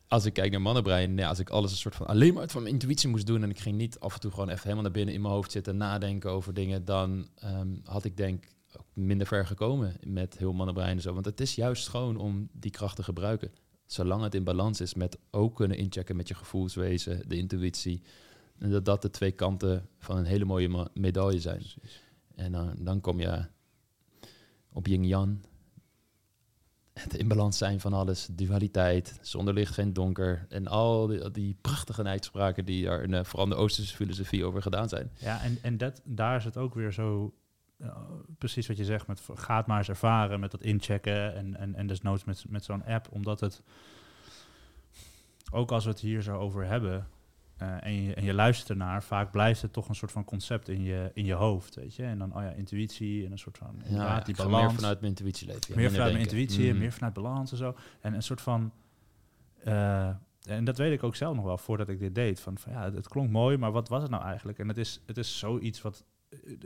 als ik kijk naar mannenbrein, ja, als ik alles een soort van alleen maar uit van mijn intuïtie moest doen en ik ging niet af en toe gewoon even helemaal naar binnen in mijn hoofd zitten nadenken over dingen, dan ehm, had ik denk ook minder ver gekomen met heel mannenbrein en zo. Want het is juist gewoon om die kracht te gebruiken. Zolang het in balans is met ook kunnen inchecken met je gevoelswezen, de intuïtie. En dat dat de twee kanten van een hele mooie medaille zijn. En dan, dan kom je op yin-yang het in balans zijn van alles, dualiteit, zonder licht geen donker en al die, die prachtige uitspraken die er in, vooral in de Oosterse filosofie over gedaan zijn. Ja, en, en dat, daar is het ook weer zo, precies wat je zegt, met gaat maar eens ervaren met dat inchecken en, en, en desnoods met, met zo'n app, omdat het, ook als we het hier zo over hebben, uh, en, je, en je luistert ernaar, vaak blijft het toch een soort van concept in je, in je hoofd, weet je. En dan, oh ja, intuïtie en een soort van, ja, die balans. meer vanuit mijn intuïtie leven. meer vanuit mijn intuïtie, mm. meer vanuit balans en zo. En een soort van, uh, en dat weet ik ook zelf nog wel, voordat ik dit deed. Van, van ja, het, klonk mooi, maar wat was het nou eigenlijk? En het is, het is zoiets wat, eh,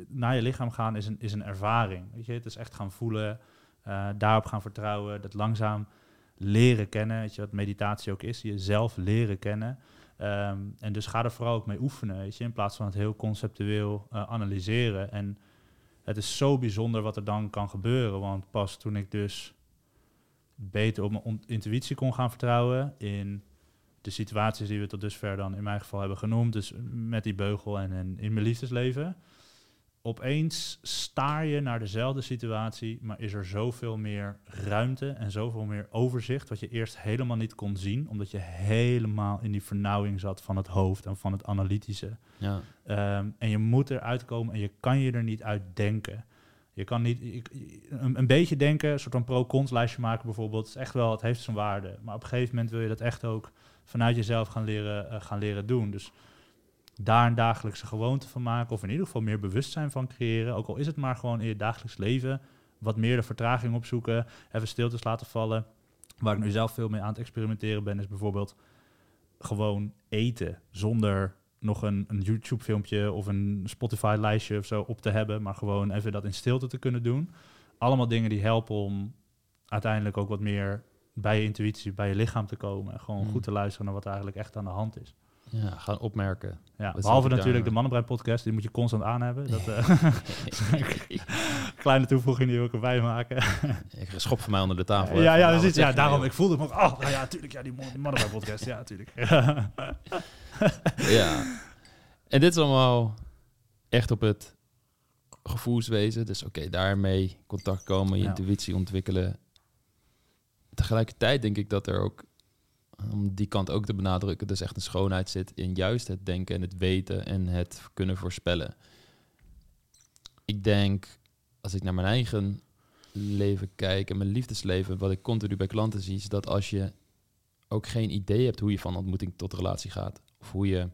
naar je lichaam gaan is een, is een ervaring, weet je. Het is echt gaan voelen, uh, daarop gaan vertrouwen, dat langzaam leren kennen, weet je, wat meditatie ook is, jezelf leren kennen. Ehm, en dus ga er vooral ook mee oefenen, weet je, in plaats van het heel conceptueel uh, analyseren. En het is zo bijzonder wat er dan kan gebeuren, want pas toen ik dus beter op mijn intuïtie kon gaan vertrouwen in de situaties die we tot dusver dan in mijn geval hebben genoemd, dus met die beugel en, en in mijn liefdesleven, opeens staar je naar dezelfde situatie, maar is er zoveel meer ruimte en zoveel meer overzicht, wat je eerst helemaal niet kon zien, omdat je helemaal in die vernauwing zat van het hoofd en van het analytische. Ja. Ehm, en je moet eruit komen en je kan je er niet uit denken. Je kan niet een, een beetje denken, een soort van pro-cons lijstje maken bijvoorbeeld. is echt wel, het heeft zijn waarde. Maar op een gegeven moment wil je dat echt ook vanuit jezelf gaan leren, uh, gaan leren doen. Dus daar een dagelijkse gewoonte van maken. Of in ieder geval meer bewustzijn van creëren. Ook al is het maar gewoon in je dagelijks leven. Wat meer de vertraging opzoeken. Even stiltes laten vallen. Waar ik nu zelf veel mee aan het experimenteren ben, is bijvoorbeeld gewoon eten. Zonder nog een, een YouTube-filmpje of een Spotify-lijstje of zo op te hebben. Maar gewoon even dat in stilte te kunnen doen. Allemaal dingen die helpen om uiteindelijk ook wat meer bij je intuïtie, bij je lichaam te komen. En gewoon mm. goed te luisteren naar wat eigenlijk echt aan de hand is. Ja, gaan opmerken. Ja, behalve natuurlijk de Mannenbrein podcast, die moet je constant aan hebben. Dat, uh, [laughs] [laughs] kleine toevoeging die wil ik erbij maken. [laughs] ik schop van mij onder de tafel. Ja, ja, dus ja daarom, ik voelde me ook, oh, ja, natuurlijk, ja, die, die Mannenbrein podcast, ja, natuurlijk. ja. En dit is allemaal echt op het gevoelswezen. Dus oké, daarmee contact komen, je intuïtie ontwikkelen. Tegelijkertijd denk ik dat er ook om die kant ook te benadrukken, dus echt een schoonheid zit in juist het denken en het weten en het kunnen voorspellen. Ik denk, als ik naar mijn eigen leven kijk en mijn liefdesleven, wat ik continu bij klanten zie, is dat als je ook geen idee hebt hoe je van ontmoeting tot relatie gaat, of hoe je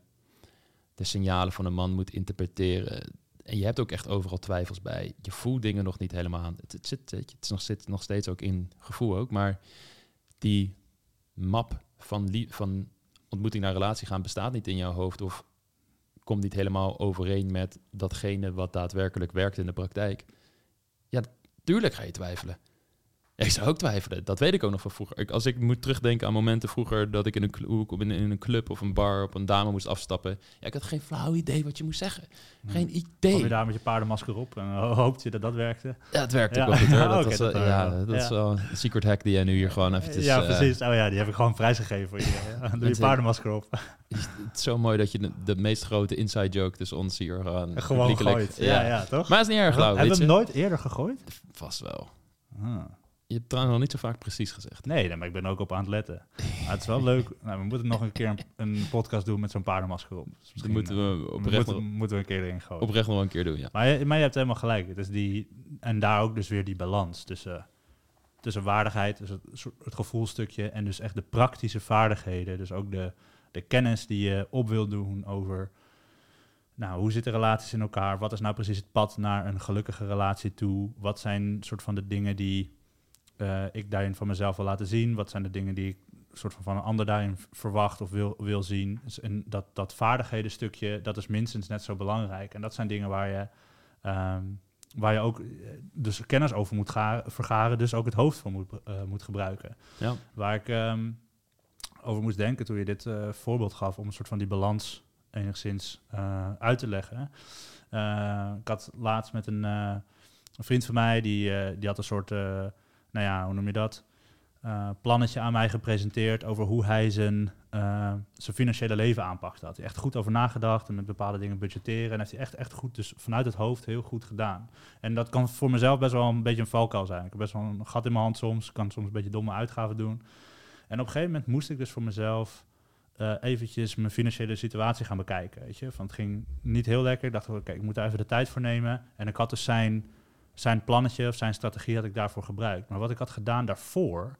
de signalen van een man moet interpreteren, en je hebt ook echt overal twijfels bij, je voelt dingen nog niet helemaal aan. Het, zit, het is nog, zit nog steeds ook in gevoel ook, maar die map van, van ontmoeting naar relatie gaan bestaat niet in jouw hoofd of komt niet helemaal overeen met datgene wat daadwerkelijk werkt in de praktijk. Ja, tuurlijk ga je twijfelen. Ja, ik zou ook twijfelen. Dat weet ik ook nog van vroeger. Ik, als ik moet terugdenken aan momenten vroeger dat ik in een, ik in, in een club of een bar op een dame moest afstappen. Ja, ik had geen flauw idee wat je moest zeggen. Geen Kwam idee. je daar met je paardenmasker op en ho- [laughs] hoopte je dat dat werkte? Ja, het werkte Ja. ook wel goed hoor. [laughs] Dat, was, dat ja, dat is wel een secret hack die jij nu hier gewoon eventjes... ja, eh, precies. Oh ja, die heb ik gewoon prijsgegeven voor. [laughs] Ja, Doe je paardenmasker op. het is zo mooi dat je de, de meest grote inside joke tussen ons hier gewoon... Gewoon gegooid. Ja, ja, toch? Maar het is niet erg Hebben lauw, we weet hem je. nooit eerder gegooid? Vast wel. Ah. Je hebt trouwens nog niet zo vaak precies gezegd. Nee, maar ik ben ook op aan het letten. Maar het is wel leuk. Nou, we moeten nog een keer een, een podcast doen met zo'n paardenmasker op. Dus misschien, moeten eh, we oprecht, moeten, nog, moeten we een keer erin gooien. oprecht nog een keer doen, ja. Maar je, maar je hebt helemaal gelijk. Het is die, en daar ook dus weer die balans tussen, tussen waardigheid, dus het, het gevoelstukje en dus echt de praktische vaardigheden. Dus ook de, de kennis die je op wil doen over nou, hoe zitten relaties in elkaar? Wat is nou precies het pad naar een gelukkige relatie toe? Wat zijn soort van de dingen die eh, ik daarin van mezelf wil laten zien? Wat zijn de dingen die ik soort van van een ander daarin verwacht of wil, wil zien? Dus en dat, dat vaardigheden stukje, dat is minstens net zo belangrijk. En dat zijn dingen waar je, ehm, waar je ook eh, dus kennis over moet ga- vergaren, dus ook het hoofd voor moet, eh, moet gebruiken. ja. Waar ik ehm, over moest denken toen je dit voorbeeld gaf om een soort van die balans enigszins uit te leggen. Ik had laatst met een, een vriend van mij, die, die had een soort, nou ja, hoe noem je dat? Eh, plannetje aan mij gepresenteerd over hoe hij zijn, eh, zijn financiële leven aanpakte. Had hij echt goed over nagedacht en met bepaalde dingen budgetteren. En heeft hij echt, echt goed, dus vanuit het hoofd heel goed gedaan. En dat kan voor mezelf best wel een beetje een valkuil zijn. Ik heb best wel een gat in mijn hand soms. Ik kan soms een beetje domme uitgaven doen. En op een gegeven moment moest ik dus voor mezelf eh, eventjes mijn financiële situatie gaan bekijken. Weet je? Van het ging niet heel lekker. Ik dacht, oké, ik moet daar even de tijd voor nemen. En ik had dus zijn, zijn plannetje of zijn strategie had ik daarvoor gebruikt. Maar wat ik had gedaan daarvoor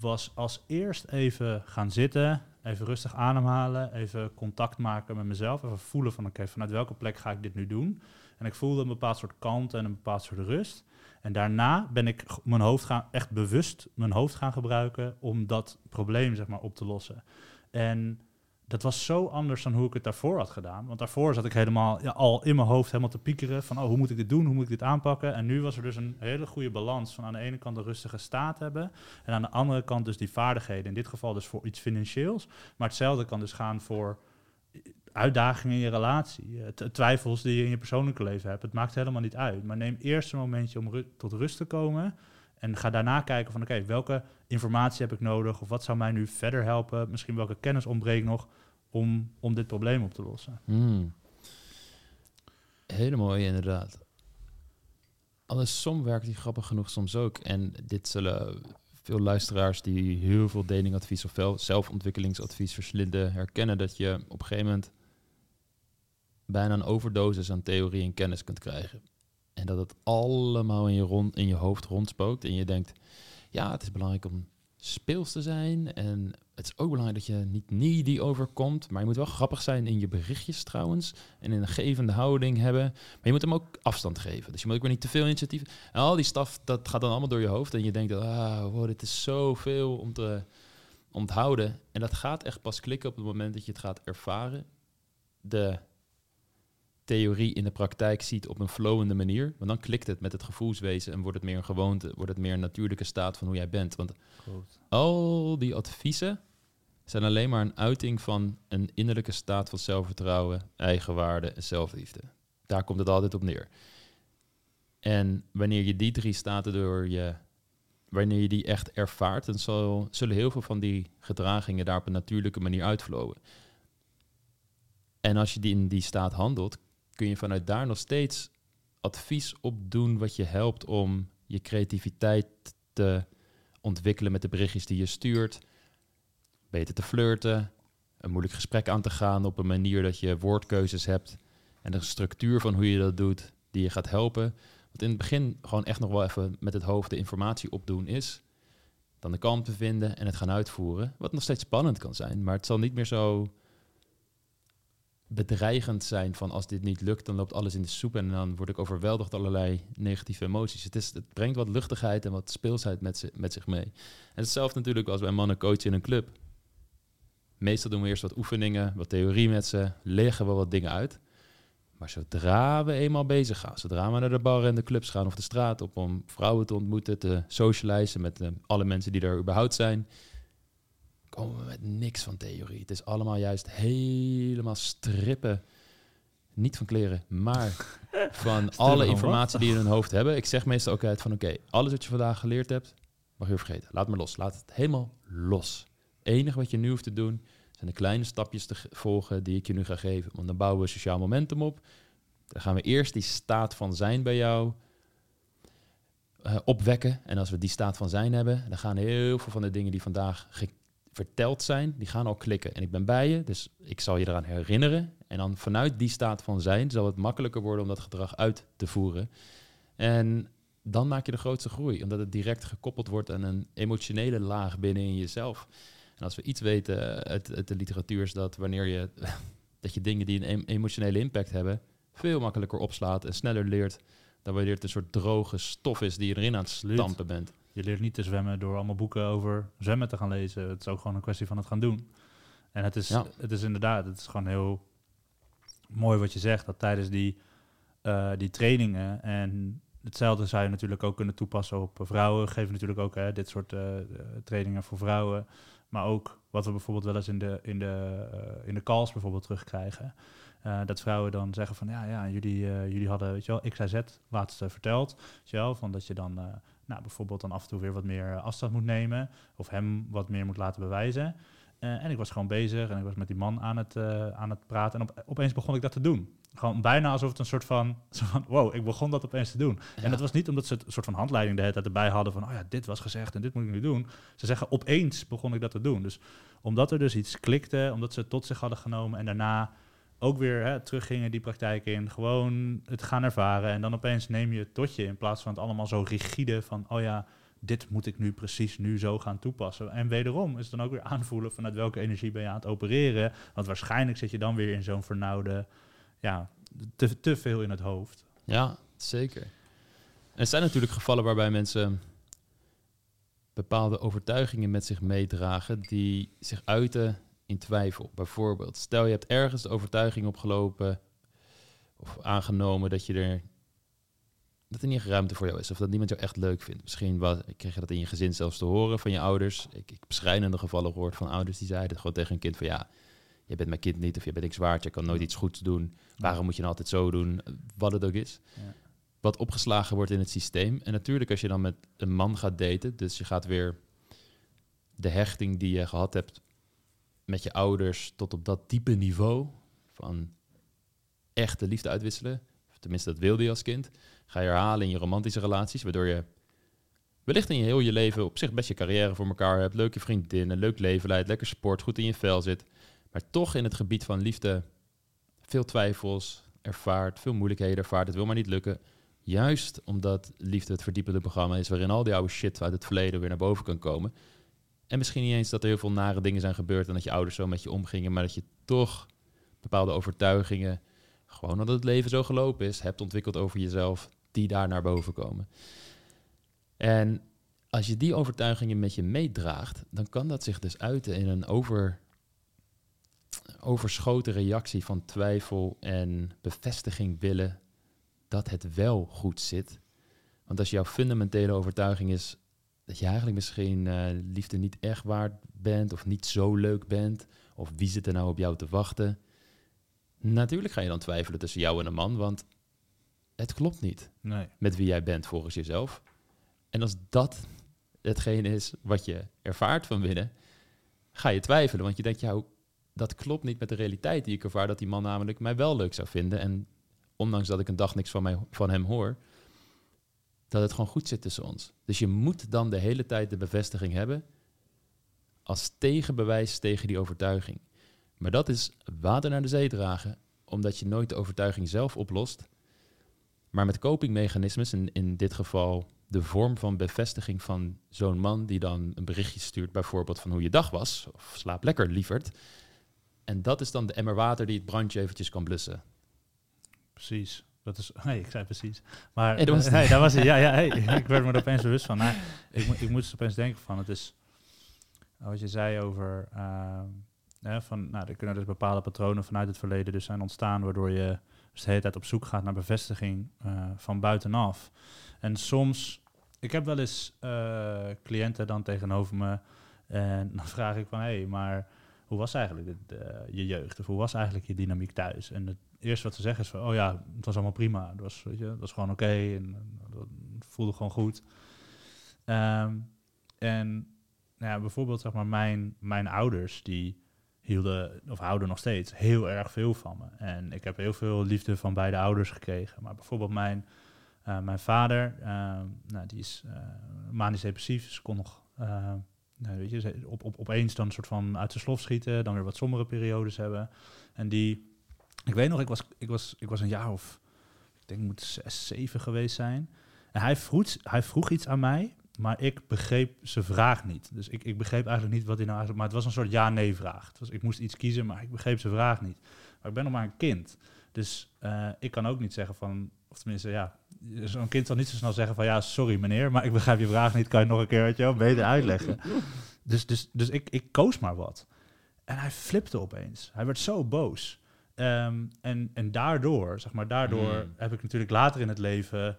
was als eerst even gaan zitten, even rustig ademhalen, even contact maken met mezelf, even voelen van oké, vanuit welke plek ga ik dit nu doen? En ik voelde een bepaald soort kalmte en een bepaald soort rust. En daarna ben ik mijn hoofd gaan, echt bewust mijn hoofd gaan gebruiken om dat probleem zeg maar, op te lossen. En dat was zo anders dan hoe ik het daarvoor had gedaan. Want daarvoor zat ik helemaal ja, al in mijn hoofd helemaal te piekeren van oh, hoe moet ik dit doen, hoe moet ik dit aanpakken. En nu was er dus een hele goede balans van aan de ene kant de rustige staat hebben en aan de andere kant dus die vaardigheden. In dit geval dus voor iets financieels. Maar hetzelfde kan dus gaan voor uitdagingen in je relatie, eh, twijfels die je in je persoonlijke leven hebt. Het maakt helemaal niet uit. Maar neem eerst een momentje om tot rust te komen. En ga daarna kijken van oké, welke informatie heb ik nodig? Of wat zou mij nu verder helpen? Misschien welke kennis ontbreekt nog om, om dit probleem op te lossen? Hmm. Hele mooie, inderdaad. Andersom werkt die grappig genoeg soms ook. En dit zullen veel luisteraars die heel veel datingadvies of zelfontwikkelingsadvies verslinden, herkennen dat je op een gegeven moment bijna een overdosis aan theorie en kennis kunt krijgen. En dat het allemaal in je, rond, in je hoofd rondspookt. En je denkt, ja, het is belangrijk om speels te zijn. En het is ook belangrijk dat je niet needy overkomt. Maar je moet wel grappig zijn in je berichtjes trouwens. En in een gevende houding hebben. Maar je moet hem ook afstand geven. Dus je moet ook weer niet te veel initiatief. En al die staf, dat gaat dan allemaal door je hoofd. En je denkt, ah, wow, dit is zoveel om te onthouden. En dat gaat echt pas klikken op het moment dat je het gaat ervaren. De theorie in de praktijk ziet op een flowende manier. Want dan klikt het met het gevoelswezen en wordt het meer een gewoonte. Wordt het meer een natuurlijke staat van hoe jij bent. Want Goed. al die adviezen zijn alleen maar een uiting van een innerlijke staat van zelfvertrouwen, eigenwaarde en zelfliefde. Daar komt het altijd op neer. En wanneer je die drie staten door je, wanneer je die echt ervaart, dan zal, zullen heel veel van die gedragingen daar op een natuurlijke manier uitvloeien. En als je die in die staat handelt, kun je vanuit daar nog steeds advies opdoen wat je helpt om je creativiteit te ontwikkelen met de berichtjes die je stuurt. Beter te flirten. Een moeilijk gesprek aan te gaan op een manier dat je woordkeuzes hebt. En een structuur van hoe je dat doet die je gaat helpen. Wat in het begin gewoon echt nog wel even met het hoofd de informatie opdoen is. Dan de kalmte vinden en het gaan uitvoeren. Wat nog steeds spannend kan zijn. Maar het zal niet meer zo bedreigend zijn van als dit niet lukt, dan loopt alles in de soep en dan word ik overweldigd allerlei negatieve emoties. Het, is, het brengt wat luchtigheid en wat speelsheid met, met zich mee. En hetzelfde natuurlijk als bij mannen coachen in een club. Meestal doen we eerst wat oefeningen, wat theorie met ze, leggen we wat dingen uit. Maar zodra we eenmaal bezig gaan, zodra we naar de bar en de clubs gaan of de straat op om vrouwen te ontmoeten, te socializen met eh, alle mensen die er überhaupt zijn, komen we met niks van theorie. Het is allemaal juist helemaal strippen. Niet van kleren, maar [laughs] van alle informatie die in hun hoofd hebben. Ik zeg meestal ook uit van oké, alles wat je vandaag geleerd hebt, mag je vergeten. Laat maar los. Laat het helemaal los. Het enige wat je nu hoeft te doen, zijn de kleine stapjes te ge- volgen die ik je nu ga geven. Want dan bouwen we sociaal momentum op. Dan gaan we eerst die staat van zijn bij jou eh, opwekken. En als we die staat van zijn hebben, dan gaan heel veel van de dingen die vandaag verteld zijn, die gaan al klikken. En ik ben bij je, dus ik zal je eraan herinneren. En dan vanuit die staat van zijn zal het makkelijker worden om dat gedrag uit te voeren. En dan maak je de grootste groei, omdat het direct gekoppeld wordt aan een emotionele laag binnen in jezelf. En als we iets weten uit, uit de literatuur is dat wanneer je, [laughs] dat je dingen die een em- emotionele impact hebben, veel makkelijker opslaat en sneller leert dan wanneer het een soort droge stof is die je erin aan het stampen bent. Je leert niet te zwemmen door allemaal boeken over zwemmen te gaan lezen. Het is ook gewoon een kwestie van het gaan doen. En het is, Ja. het is inderdaad, het is gewoon heel mooi wat je zegt, dat tijdens die, eh, die trainingen en hetzelfde zou je natuurlijk ook kunnen toepassen op vrouwen. We geven natuurlijk ook hè, dit soort eh, trainingen voor vrouwen. Maar ook wat we bijvoorbeeld wel eens in de, in de, eh, in de calls bijvoorbeeld terugkrijgen. Dat vrouwen dan zeggen van ja, ja jullie, jullie hadden weet je wel, X, Y, Z laatst verteld. Weet je wel, van dat je dan nou, bijvoorbeeld dan af en toe weer wat meer eh, afstand moet nemen. Of hem wat meer moet laten bewijzen. Eh, en ik was gewoon bezig en ik was met die man aan het, eh, aan het praten. En op, opeens begon ik dat te doen. Gewoon bijna alsof het een soort van, [laughs] van wow, ik begon dat opeens te doen. En dat was niet omdat ze het een soort van handleiding de hele tijd erbij hadden van, oh ja, dit was gezegd en dit moet ik nu doen. Ze zeggen, opeens begon ik dat te doen. Dus omdat er dus iets klikte, omdat ze het tot zich hadden genomen en daarna ook weer hè, teruggingen die praktijk in, gewoon het gaan ervaren. En dan opeens neem je het tot je in plaats van het allemaal zo rigide van, oh ja, dit moet ik nu precies nu zo gaan toepassen. En wederom is het dan ook weer aanvoelen vanuit welke energie ben je aan het opereren. Want waarschijnlijk zit je dan weer in zo'n vernauwde, ja, te, te veel in het hoofd. Ja, zeker. Er zijn natuurlijk gevallen waarbij mensen bepaalde overtuigingen met zich meedragen die zich uiten in twijfel. Bijvoorbeeld, stel je hebt ergens de overtuiging opgelopen of aangenomen dat je er dat er niet ruimte voor jou is of dat niemand jou echt leuk vindt. Misschien was, kreeg je dat in je gezin zelfs te horen van je ouders. Ik, ik heb schrijnende gevallen gehoord van ouders die zeiden gewoon tegen een kind van ja, je bent mijn kind niet of je bent niks waard, je kan nooit iets goeds doen. Waarom moet je nou altijd zo doen? Wat het ook is. Ja. Wat opgeslagen wordt in het systeem. En natuurlijk als je dan met een man gaat daten, dus je gaat weer de hechting die je gehad hebt met je ouders tot op dat diepe niveau van echte liefde uitwisselen. Tenminste, dat wilde je als kind. Ga je herhalen in je romantische relaties, waardoor je wellicht in je heel je leven op zich best je carrière voor elkaar hebt, leuke vriendinnen, leuk leven leidt, lekker sport, goed in je vel zit. Maar toch in het gebied van liefde veel twijfels ervaart, veel moeilijkheden ervaart, het wil maar niet lukken. Juist omdat liefde het verdiepende programma is waarin al die oude shit uit het verleden weer naar boven kan komen. En misschien niet eens dat er heel veel nare dingen zijn gebeurd en dat je ouders zo met je omgingen, maar dat je toch bepaalde overtuigingen, gewoon omdat het leven zo gelopen is, hebt ontwikkeld over jezelf, die daar naar boven komen. En als je die overtuigingen met je meedraagt, dan kan dat zich dus uiten in een over, overschoten reactie van twijfel en bevestiging willen dat het wel goed zit. Want als jouw fundamentele overtuiging is dat je eigenlijk misschien eh, liefde niet echt waard bent of niet zo leuk bent, of wie zit er nou op jou te wachten, natuurlijk ga je dan twijfelen tussen jou en een man, want het klopt niet Nee. met wie jij bent volgens jezelf. En als dat hetgene is wat je ervaart van binnen, ga je twijfelen. Want je denkt, ja, hoe- dat klopt niet met de realiteit die ik ervaar, dat die man namelijk mij wel leuk zou vinden. En ondanks dat ik een dag niks van, mij, van hem hoor, dat het gewoon goed zit tussen ons. Dus je moet dan de hele tijd de bevestiging hebben als tegenbewijs tegen die overtuiging. Maar dat is water naar de zee dragen, omdat je nooit de overtuiging zelf oplost, maar met copingmechanismes, in, in dit geval de vorm van bevestiging van zo'n man die dan een berichtje stuurt, bijvoorbeeld van hoe je dag was, of slaap lekker, lieverd. En dat is dan de emmer water die het brandje eventjes kan blussen. Precies. Dat is, [laughs] nee, ik zei precies. Maar Hey, dat hey, dat was. Ja, ja, [laughs] hey, ik werd me er opeens bewust van. Nou, ik, mo- ik moest opeens denken van, het is wat je zei over, ehm, hè, van, nou, er kunnen dus bepaalde patronen vanuit het verleden dus zijn ontstaan, waardoor je Dus de hele tijd op zoek gaat naar bevestiging eh, van buitenaf. En soms, ik heb wel eens eh, cliënten dan tegenover me. En [laughs] dan vraag ik van, hé, hey, maar hoe was eigenlijk dit, eh, je jeugd? Of hoe was eigenlijk je dynamiek thuis? En het eerste wat ze zeggen is van, oh ja, het was allemaal prima. Het was, weet je, het was gewoon oké en voelde gewoon goed. Ehm, en nou ja, bijvoorbeeld zeg maar mijn, mijn ouders, die hielden, of houden nog steeds, heel erg veel van me. En ik heb heel veel liefde van beide ouders gekregen. Maar bijvoorbeeld mijn, uh, mijn vader, uh, nou, die is uh, manisch depressief, dus kon nog nou, weet je, op, op, opeens dan een soort van uit de slof schieten, dan weer wat sombere periodes hebben. En die, ik weet nog, ik was, ik was, ik was een jaar of, ik denk moet zes, zeven geweest zijn. En hij vroeg, hij vroeg iets aan mij maar ik begreep zijn vraag niet. Dus ik, ik begreep eigenlijk niet wat hij nou eigenlijk... Maar het was een soort ja-nee-vraag. Ik moest iets kiezen, maar ik begreep zijn vraag niet. Maar ik ben nog maar een kind. Dus uh, ik kan ook niet zeggen van... Of tenminste, ja... Zo'n kind zal niet zo snel zeggen van... Ja, sorry meneer, maar ik begrijp je vraag niet. Kan je nog een keer je, beter uitleggen? dus dus, dus ik, ik koos maar wat. En hij flipte opeens. Hij werd zo boos. Um, en, en daardoor, zeg maar, daardoor hmm. heb ik natuurlijk later in het leven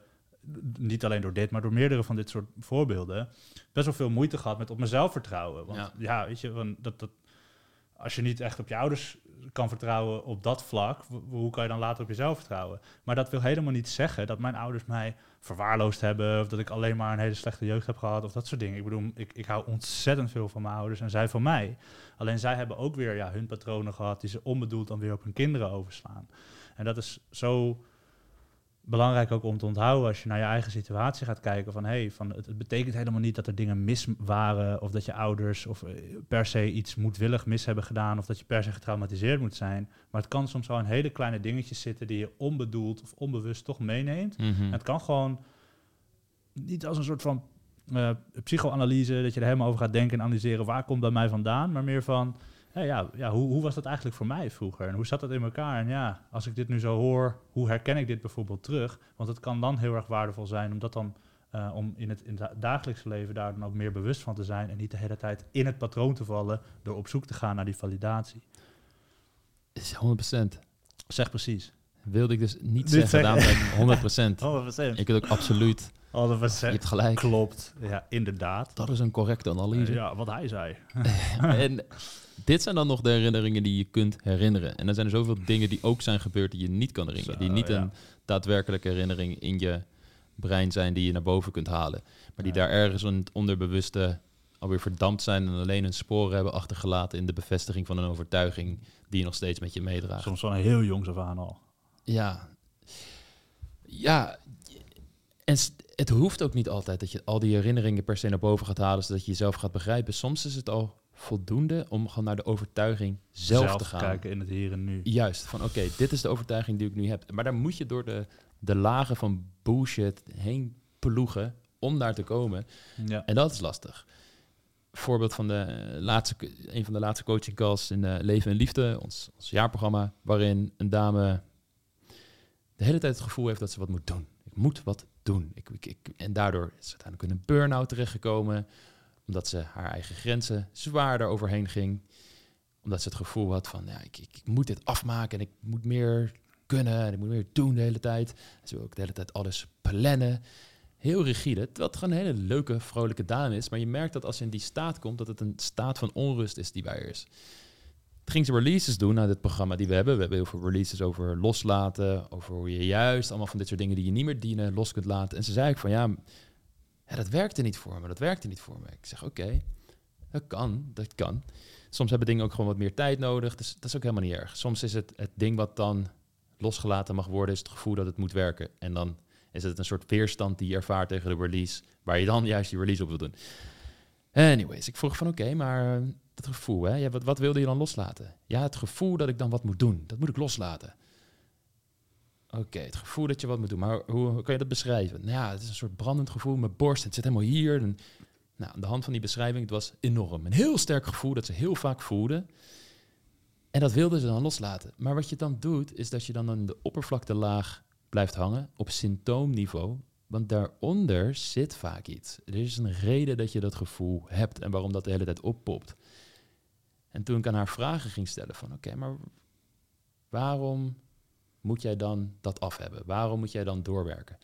niet alleen door dit, maar door meerdere van dit soort voorbeelden, best wel veel moeite gehad met op mezelf vertrouwen. Want ja, weet je, dat, dat, als je niet echt op je ouders kan vertrouwen op dat vlak, hoe kan je dan later op jezelf vertrouwen? Maar dat wil helemaal niet zeggen dat mijn ouders mij verwaarloosd hebben, of dat ik alleen maar een hele slechte jeugd heb gehad, of dat soort dingen. Ik bedoel, ik, ik hou ontzettend veel van mijn ouders en zij van mij. Alleen zij hebben ook weer ja, hun patronen gehad die ze onbedoeld dan weer op hun kinderen overslaan. En dat is zo belangrijk ook om te onthouden als je naar je eigen situatie gaat kijken van hey, van het, het, betekent helemaal niet dat er dingen mis waren of dat je ouders of eh, per se iets moedwillig mis hebben gedaan of dat je per se getraumatiseerd moet zijn. Maar het kan soms wel in hele kleine dingetjes zitten die je onbedoeld of onbewust toch meeneemt. Mhm. En het kan gewoon niet als een soort van uh, psychoanalyse dat je er helemaal over gaat denken en analyseren waar komt bij mij vandaan, maar meer van ja, ja hoe, hoe was dat eigenlijk voor mij vroeger? En hoe zat dat in elkaar? En ja, als ik dit nu zo hoor, hoe herken ik dit bijvoorbeeld terug? Want het kan dan heel erg waardevol zijn om dat dan uh, om in het, in het dagelijkse leven daar dan ook meer bewust van te zijn en niet de hele tijd in het patroon te vallen door op zoek te gaan naar die validatie. Is 100%. Zeg precies. Wilde ik dus niet, zeggen, zeggen. 100%. 100%. Ik wil [laughs] ook absoluut 100%. Je hebt gelijk. Klopt, ja, inderdaad. Dat is een correcte analyse. ja, wat hij zei. [laughs] en dit zijn dan nog de herinneringen die je kunt herinneren. En dan zijn er zoveel dingen die ook zijn gebeurd die je niet kan herinneren. die niet een daadwerkelijke herinnering in je brein zijn die je naar boven kunt halen. Maar die daar ergens in het onderbewuste alweer verdampt zijn en alleen een sporen hebben achtergelaten in de bevestiging van een overtuiging die je nog steeds met je meedraagt. Soms van heel jongs af aan al. Ja. Ja. En het hoeft ook niet altijd dat je al die herinneringen per se naar boven gaat halen, zodat je jezelf gaat begrijpen. Soms is het al voldoende om gewoon naar de overtuiging zelf, te gaan. kijken in het hier en nu. Juist, van oké, dit is de overtuiging die ik nu heb. Maar daar moet je door de, de lagen van bullshit heen ploegen om daar te komen. Ja. En dat is lastig. Voorbeeld van de laatste, een van de laatste coaching calls in uh, Leven en Liefde, ons, ons jaarprogramma, waarin een dame de hele tijd het gevoel heeft dat ze wat moet doen. Ik moet wat doen. Ik, ik, ik en daardoor is ze uiteindelijk in een burn-out terechtgekomen omdat ze haar eigen grenzen zwaarder overheen ging. Omdat ze het gevoel had van, ja, ik, ik, moet dit afmaken en ik moet meer kunnen en ik moet meer doen de hele tijd. ze wil ook de hele tijd alles plannen. Heel rigide, wat gewoon een hele leuke, vrolijke dame is. Maar je merkt dat als ze in die staat komt, dat het een staat van onrust is die bij haar is. Ging ze releases doen naar dit programma die we hebben. We hebben heel veel releases over loslaten, over hoe je juist allemaal van dit soort dingen die je niet meer dienen, los kunt laten. En ze zei ook van, ja, ja, dat werkte niet voor me, dat werkte niet voor me. Ik zeg, oké, dat kan, dat kan. Soms hebben dingen ook gewoon wat meer tijd nodig, dus dat is ook helemaal niet erg. Soms is het het ding wat dan losgelaten mag worden, is het gevoel dat het moet werken. En dan is het een soort weerstand die je ervaart tegen de release, waar je dan [laughs] juist die release op wil doen. Anyways, ik vroeg van oké, maar dat gevoel, hè, wat, wat wilde je dan loslaten? Ja, het gevoel dat ik dan wat moet doen, dat moet ik loslaten. Oké, het gevoel dat je wat moet doen. Maar hoe, kan je dat beschrijven? Nou ja, het is een soort brandend gevoel. Mijn borst, het zit helemaal hier. Nou, aan de hand van die beschrijving, het was enorm. Een heel sterk gevoel dat ze heel vaak voelden. En dat wilden ze dan loslaten. Maar wat je dan doet, is dat je dan aan de oppervlaktelaag blijft hangen op symptoomniveau. Want daaronder zit vaak iets. Er is een reden dat je dat gevoel hebt en waarom dat de hele tijd oppopt. En toen ik aan haar vragen ging stellen van oké, maar waarom moet jij dan dat af hebben? Waarom moet jij dan doorwerken?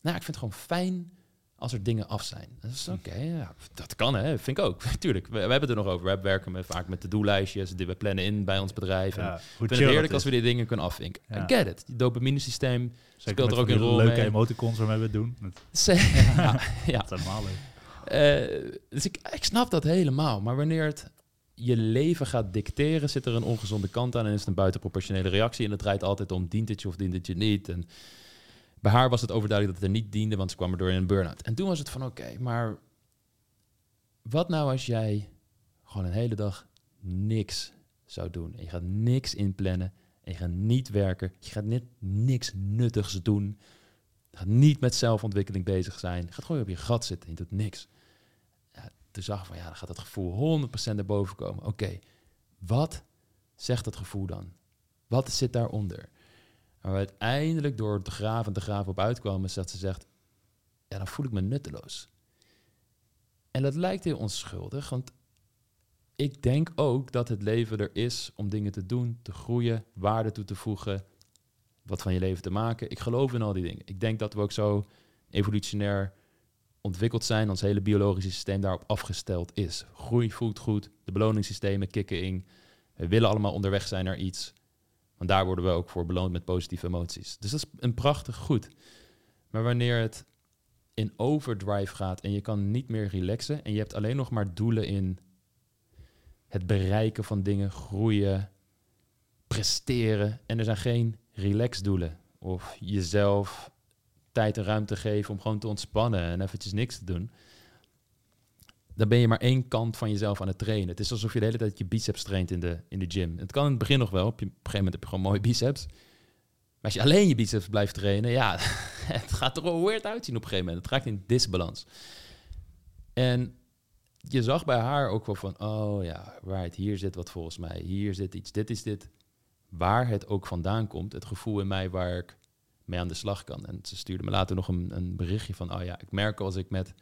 Nou, ik vind het gewoon fijn als er dingen af zijn. Dat is oké, ja, dat kan hè, vind ik ook. [laughs] Tuurlijk, we, we hebben het er nog over. We werken met, vaak met to-do-lijstjes, die we plannen in bij ons bedrijf. En Ja, ik vind het heerlijk als we die dingen kunnen afvinken. Ja. I get it. Die dopamine-systeem Zeker speelt er ook een rol leuke mee. emoticons waarmee we het doen. [laughs] [laughs] Ja, ja. dat is helemaal leuk. Eh, dus ik, ik snap dat helemaal. Maar wanneer het je leven gaat dicteren, zit er een ongezonde kant aan en is het een buitenproportionele reactie. En het draait altijd om, dient het je of dient het je niet? En bij haar was het overduidelijk dat het er niet diende, want ze kwam erdoor in een burn-out. En toen was het van, oké, maar wat nou als jij gewoon een hele dag niks zou doen? En je gaat niks inplannen en je gaat niet werken. Je gaat net niks nuttigs doen. Je gaat niet met zelfontwikkeling bezig zijn. Je gaat gewoon op je gat zitten en je doet niks. Toen zag van, ja, dan gaat dat gevoel 100% erboven komen. Oké, wat zegt dat gevoel dan? Wat zit daaronder? En we uiteindelijk door te graven en te graven op uitkwamen, is dat ze zegt, ja, dan voel ik me nutteloos. En dat lijkt heel onschuldig, want ik denk ook dat het leven er is om dingen te doen, te groeien, waarde toe te voegen, wat van je leven te maken. Ik geloof in al die dingen. Ik denk dat we ook zo evolutionair ontwikkeld zijn, ons hele biologische systeem daarop afgesteld is. Groei voelt goed, de beloningssystemen kicken in. We willen allemaal onderweg zijn naar iets. Want daar worden we ook voor beloond met positieve emoties. Dus dat is een prachtig goed. Maar wanneer het in overdrive gaat en je kan niet meer relaxen en je hebt alleen nog maar doelen in het bereiken van dingen, groeien, presteren en er zijn geen relaxdoelen of jezelf tijd en ruimte geven om gewoon te ontspannen en eventjes niks te doen, dan ben je maar één kant van jezelf aan het trainen. Het is alsof je de hele tijd je biceps traint in de, in de gym. Het kan in het begin nog wel. Op, een gegeven moment heb je gewoon mooie biceps. Maar als je alleen je biceps blijft trainen, ja, [laughs] het gaat er wel weird uitzien op een gegeven moment. Het raakt in disbalans. En je zag bij haar ook wel van, oh ja, right, hier zit wat volgens mij. Hier zit iets, dit is dit. Waar het ook vandaan komt, het gevoel in mij waar ik mee aan de slag kan. En ze stuurde me later nog een, een berichtje van, oh ja, ik merk als ik met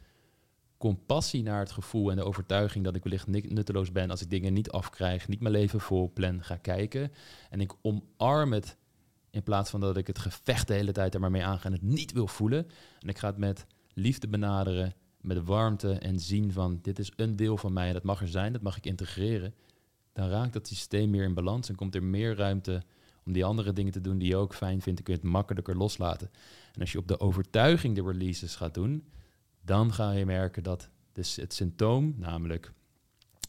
compassie naar het gevoel en de overtuiging dat ik wellicht nutteloos ben als ik dingen niet afkrijg, niet mijn leven vol plan ga kijken. En ik omarm het in plaats van dat ik het gevecht de hele tijd er maar mee aanga en het niet wil voelen. En ik ga het met liefde benaderen, met warmte en zien van dit is een deel van mij dat mag er zijn, dat mag ik integreren. Dan raakt dat systeem meer in balans en komt er meer ruimte om die andere dingen te doen die je ook fijn vindt. Kun je het makkelijker loslaten. En als je op de overtuiging de releases gaat doen, dan ga je merken dat dus het symptoom, namelijk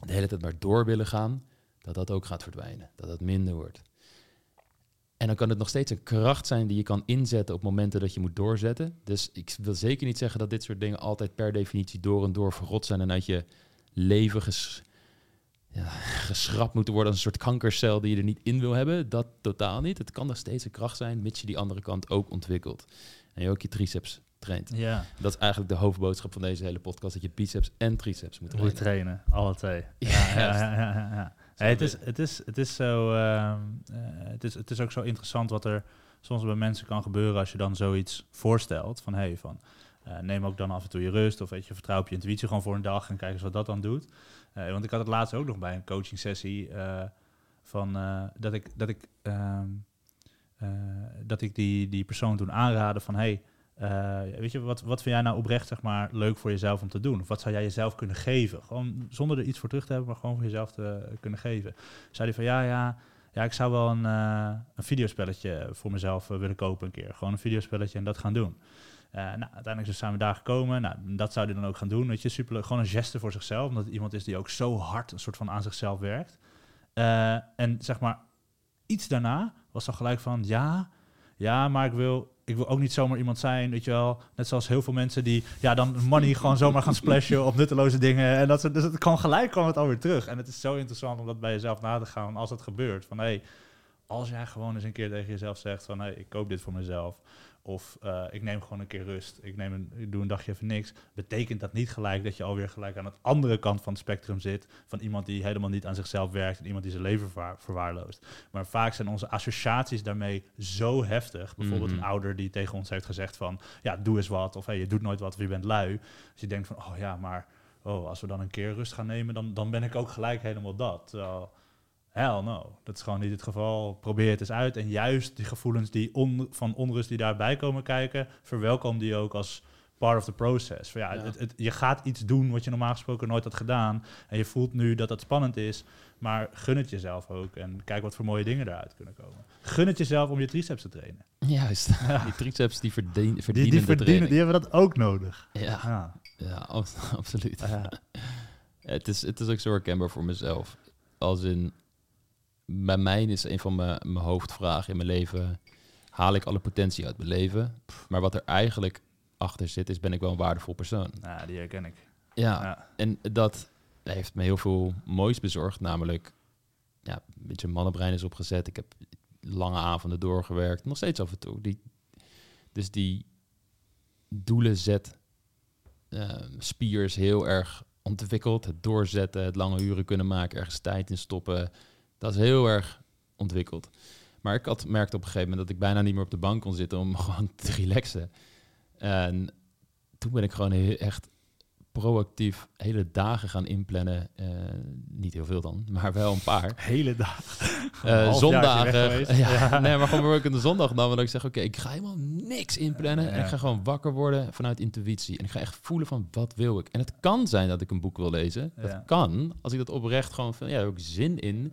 de hele tijd maar door willen gaan, dat dat ook gaat verdwijnen. Dat dat minder wordt. En dan kan het nog steeds een kracht zijn die je kan inzetten op momenten dat je moet doorzetten. Dus ik wil zeker niet zeggen dat dit soort dingen altijd per definitie door en door verrot zijn en uit je leven ges, ja, geschrapt moeten worden als een soort kankercel die je er niet in wil hebben. Dat totaal niet. Het kan nog steeds een kracht zijn, mits je die andere kant ook ontwikkelt. En je ook je triceps traint. Ja, Dat is eigenlijk de hoofdboodschap van deze hele podcast, dat je biceps en triceps moet moet trainen. trainen, alle twee. Ja, ja, ja, ja, het, is, het, is, het, is zo, ehm, eh, het, is, het is ook zo interessant wat er soms bij mensen kan gebeuren als je dan zoiets voorstelt. Van hey, van, eh, neem ook dan af en toe je rust of weet je, vertrouw op je intuïtie gewoon voor een dag en kijk eens wat dat dan doet. Eh, want ik had het laatst ook nog bij een coaching sessie eh, van eh, dat ik, dat ik, ehm, eh, dat ik die, die persoon toen aanraadde van hey, weet je, wat, wat vind jij nou oprecht zeg maar, leuk voor jezelf om te doen? Of wat zou jij jezelf kunnen geven? Gewoon zonder er iets voor terug te hebben, maar gewoon voor jezelf te kunnen geven. Zei hij van ja, ja, ja, ik zou wel een, een videospelletje voor mezelf willen kopen een keer. Gewoon een videospelletje en dat gaan doen. Eh, nou, uiteindelijk dus zijn we daar gekomen. Nou, dat zou hij dan ook gaan doen. Weet je, superleuk. Gewoon een geste voor zichzelf. Omdat het iemand is die ook zo hard een soort van aan zichzelf werkt. Eh, en zeg maar, iets daarna was dan gelijk van ja, ja, maar ik wil, ik wil ook niet zomaar iemand zijn, weet je wel. Net zoals heel veel mensen die ja, dan money gewoon zomaar gaan splashen op nutteloze dingen. En dat, soort- dus het kan gelijk kwam het alweer terug. En het is zo interessant om dat bij jezelf na te gaan als dat gebeurt. Van hey, als jij gewoon eens een keer tegen jezelf zegt van hé, hey, ik koop dit voor mezelf. Of eh, ik neem gewoon een keer rust. Ik, neem een, ik doe een dagje even niks. Betekent dat niet gelijk dat je alweer gelijk aan het andere kant van het spectrum zit. Van iemand die helemaal niet aan zichzelf werkt. En iemand die zijn leven verwaar- verwaarloost. Maar vaak zijn onze associaties daarmee zo heftig. Bijvoorbeeld Mhm. een ouder die tegen ons heeft gezegd van... Ja, doe eens wat. Of hey, je doet nooit wat of je bent lui. Dus je denkt van, oh ja, maar oh, als we dan een keer rust gaan nemen... dan, dan ben ik ook gelijk helemaal dat. Terwijl, Hell no. Dat is gewoon niet het geval. Probeer het eens uit. En juist die gevoelens die on, van onrust die daarbij komen kijken, verwelkom die ook als part of the process. Van ja, Ja. Het, het- je gaat iets doen wat je normaal gesproken nooit had gedaan. En je voelt nu dat dat spannend is. Maar gun het jezelf ook. En kijk wat voor mooie dingen eruit kunnen komen. Gun het jezelf om je triceps te trainen. Juist. [laughs] Die triceps die verdien, Die, verdienen die de verdienen, training. die hebben dat ook nodig. Ja, Ja. ja ab- [laughs] absoluut. [laughs] Het is, het is ook zo herkenbaar voor mezelf. Als in, bij mij is een van mijn, mijn hoofdvragen in mijn leven, haal ik alle potentie uit mijn leven? Maar wat er eigenlijk achter zit, is ben ik wel een waardevol persoon? Ja, die herken ik. Ja, Ja. en dat heeft me heel veel moois bezorgd. Namelijk, ja, een beetje mannenbrein is opgezet. Ik heb lange avonden doorgewerkt. Nog steeds af en toe. Die, dus die doelen zet eh, spiers heel erg ontwikkeld. Het doorzetten, het lange uren kunnen maken, ergens tijd in stoppen. Dat is heel erg ontwikkeld. Maar ik had merkte op een gegeven moment dat ik bijna niet meer op de bank kon zitten om [laughs] gewoon te relaxen. En toen ben ik gewoon heel, echt proactief hele dagen gaan inplannen. Eh, niet heel veel dan, [laughs] maar wel een paar. Hele dag. Eh, zondagen. [laughs] Ja, Ja. Nee, maar gewoon ook een zondag dan. Dat ik zeg, oké, ik ga helemaal niks inplannen. En ik ga gewoon wakker worden vanuit intuïtie. En ik ga echt voelen van, wat wil ik? En het kan zijn dat ik een boek wil lezen. Dat Ja. kan, als ik dat oprecht gewoon van, ja, daar heb ik zin in.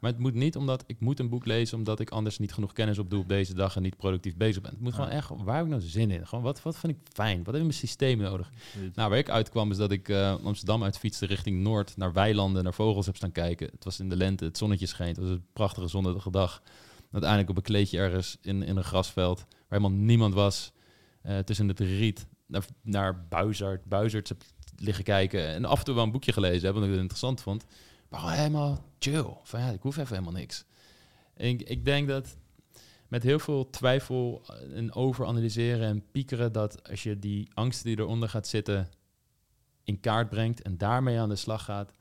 Maar het moet niet omdat ik moet een boek lezen... omdat ik anders niet genoeg kennis opdoe op deze dag... en niet productief bezig ben. Het moet gewoon echt, waar heb ik nou zin in? Gewoon, wat, wat vind ik fijn? Wat heeft mijn systeem nodig? Nou, waar ik uitkwam is dat ik eh, Amsterdam uitfietste richting Noord, naar weilanden, naar vogels heb staan kijken. Het was in de lente, het zonnetje scheen, het was een prachtige zonnige dag. Uiteindelijk op een kleedje ergens in, in een grasveld, waar helemaal niemand was, eh, tussen het riet, naar, naar Buizerd, Buizerds heb liggen kijken. En af en toe wel een boekje gelezen hebben, omdat ik het interessant vond. Gewoon helemaal chill. Van ja, ik hoef even helemaal niks. En ik, ik denk dat met heel veel twijfel en overanalyseren en piekeren, dat als je die angsten die eronder gaat zitten in kaart brengt en daarmee aan de slag gaat,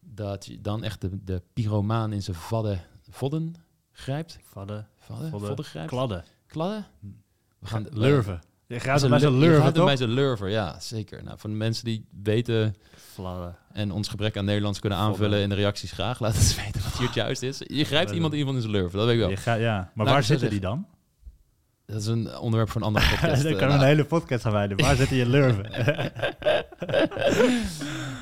dat je dan echt de, de pyromaan in zijn vadden, vodden grijpt. Vadden, Vadden? Vodden. Vodden grijpt? kladden, We gaan lurven. Je gaat zijn er bij zo'n lu- je lurven, gaat bij zijn lurver, ja, zeker. Nou, voor de mensen die weten Fladden. en ons gebrek aan Nederlands kunnen aanvullen in de reacties graag, laat [laughs] het weten wat hier het juist is. Je grijpt iemand in iemand in zijn lurven, dat weet ik wel. Je gaat, ja. Maar Nou, waar zitten die dan? Dat is een onderwerp voor een andere [laughs] podcast. Daar Eh, kan we nou, een hele podcast gaan wijden. Waar zitten je lurven? [laughs] [laughs]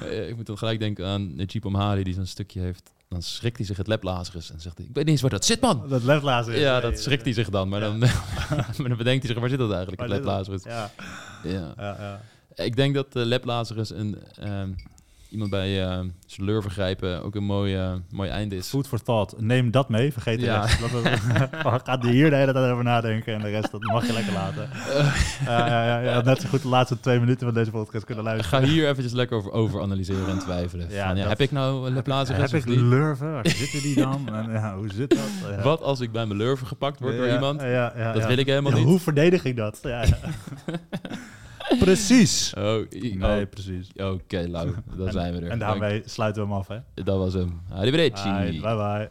Eh, ik moet dan gelijk denken aan Najib Amhari die zo'n stukje heeft. Dan schrikt hij zich het leplazerus en zegt hij, ik weet niet eens waar dat zit, man. dat leftlazen is. Ja, dat schrikt hij zich dan. Maar, Ja. dan, maar dan bedenkt hij zich, waar zit dat eigenlijk, het leplazerus? Ja, Ja. ja, ja. Ik denk dat uh, leplazerus een, ehm, iemand bij uh, zijn lurven grijpen ook een mooi, uh, mooi einde is. Food for thought. Neem dat mee, vergeet de Ja. rest. Dat [laughs] Gaat hier de hele tijd over nadenken en de rest dat mag je lekker laten. [laughs] Ja, ja, ja, net zo goed de laatste twee minuten van deze podcast kunnen Ga luisteren. hier eventjes lekker over, over analyseren en twijfelen. Van, dat- heb ik nou een leplazerus Heb ik lurven? Waar zitten die dan? [laughs] En, ja, hoe zit dat? Wat als ik bij mijn lurven gepakt word door iemand? Dat wil ik helemaal niet. Hoe verdedig ik dat? Precies. Oh, i- Nee, oh, precies. Oké, Lau, dan zijn we er. En daarmee sluiten we hem af, hè? Dat was hem. Arrivederci. Bye bye.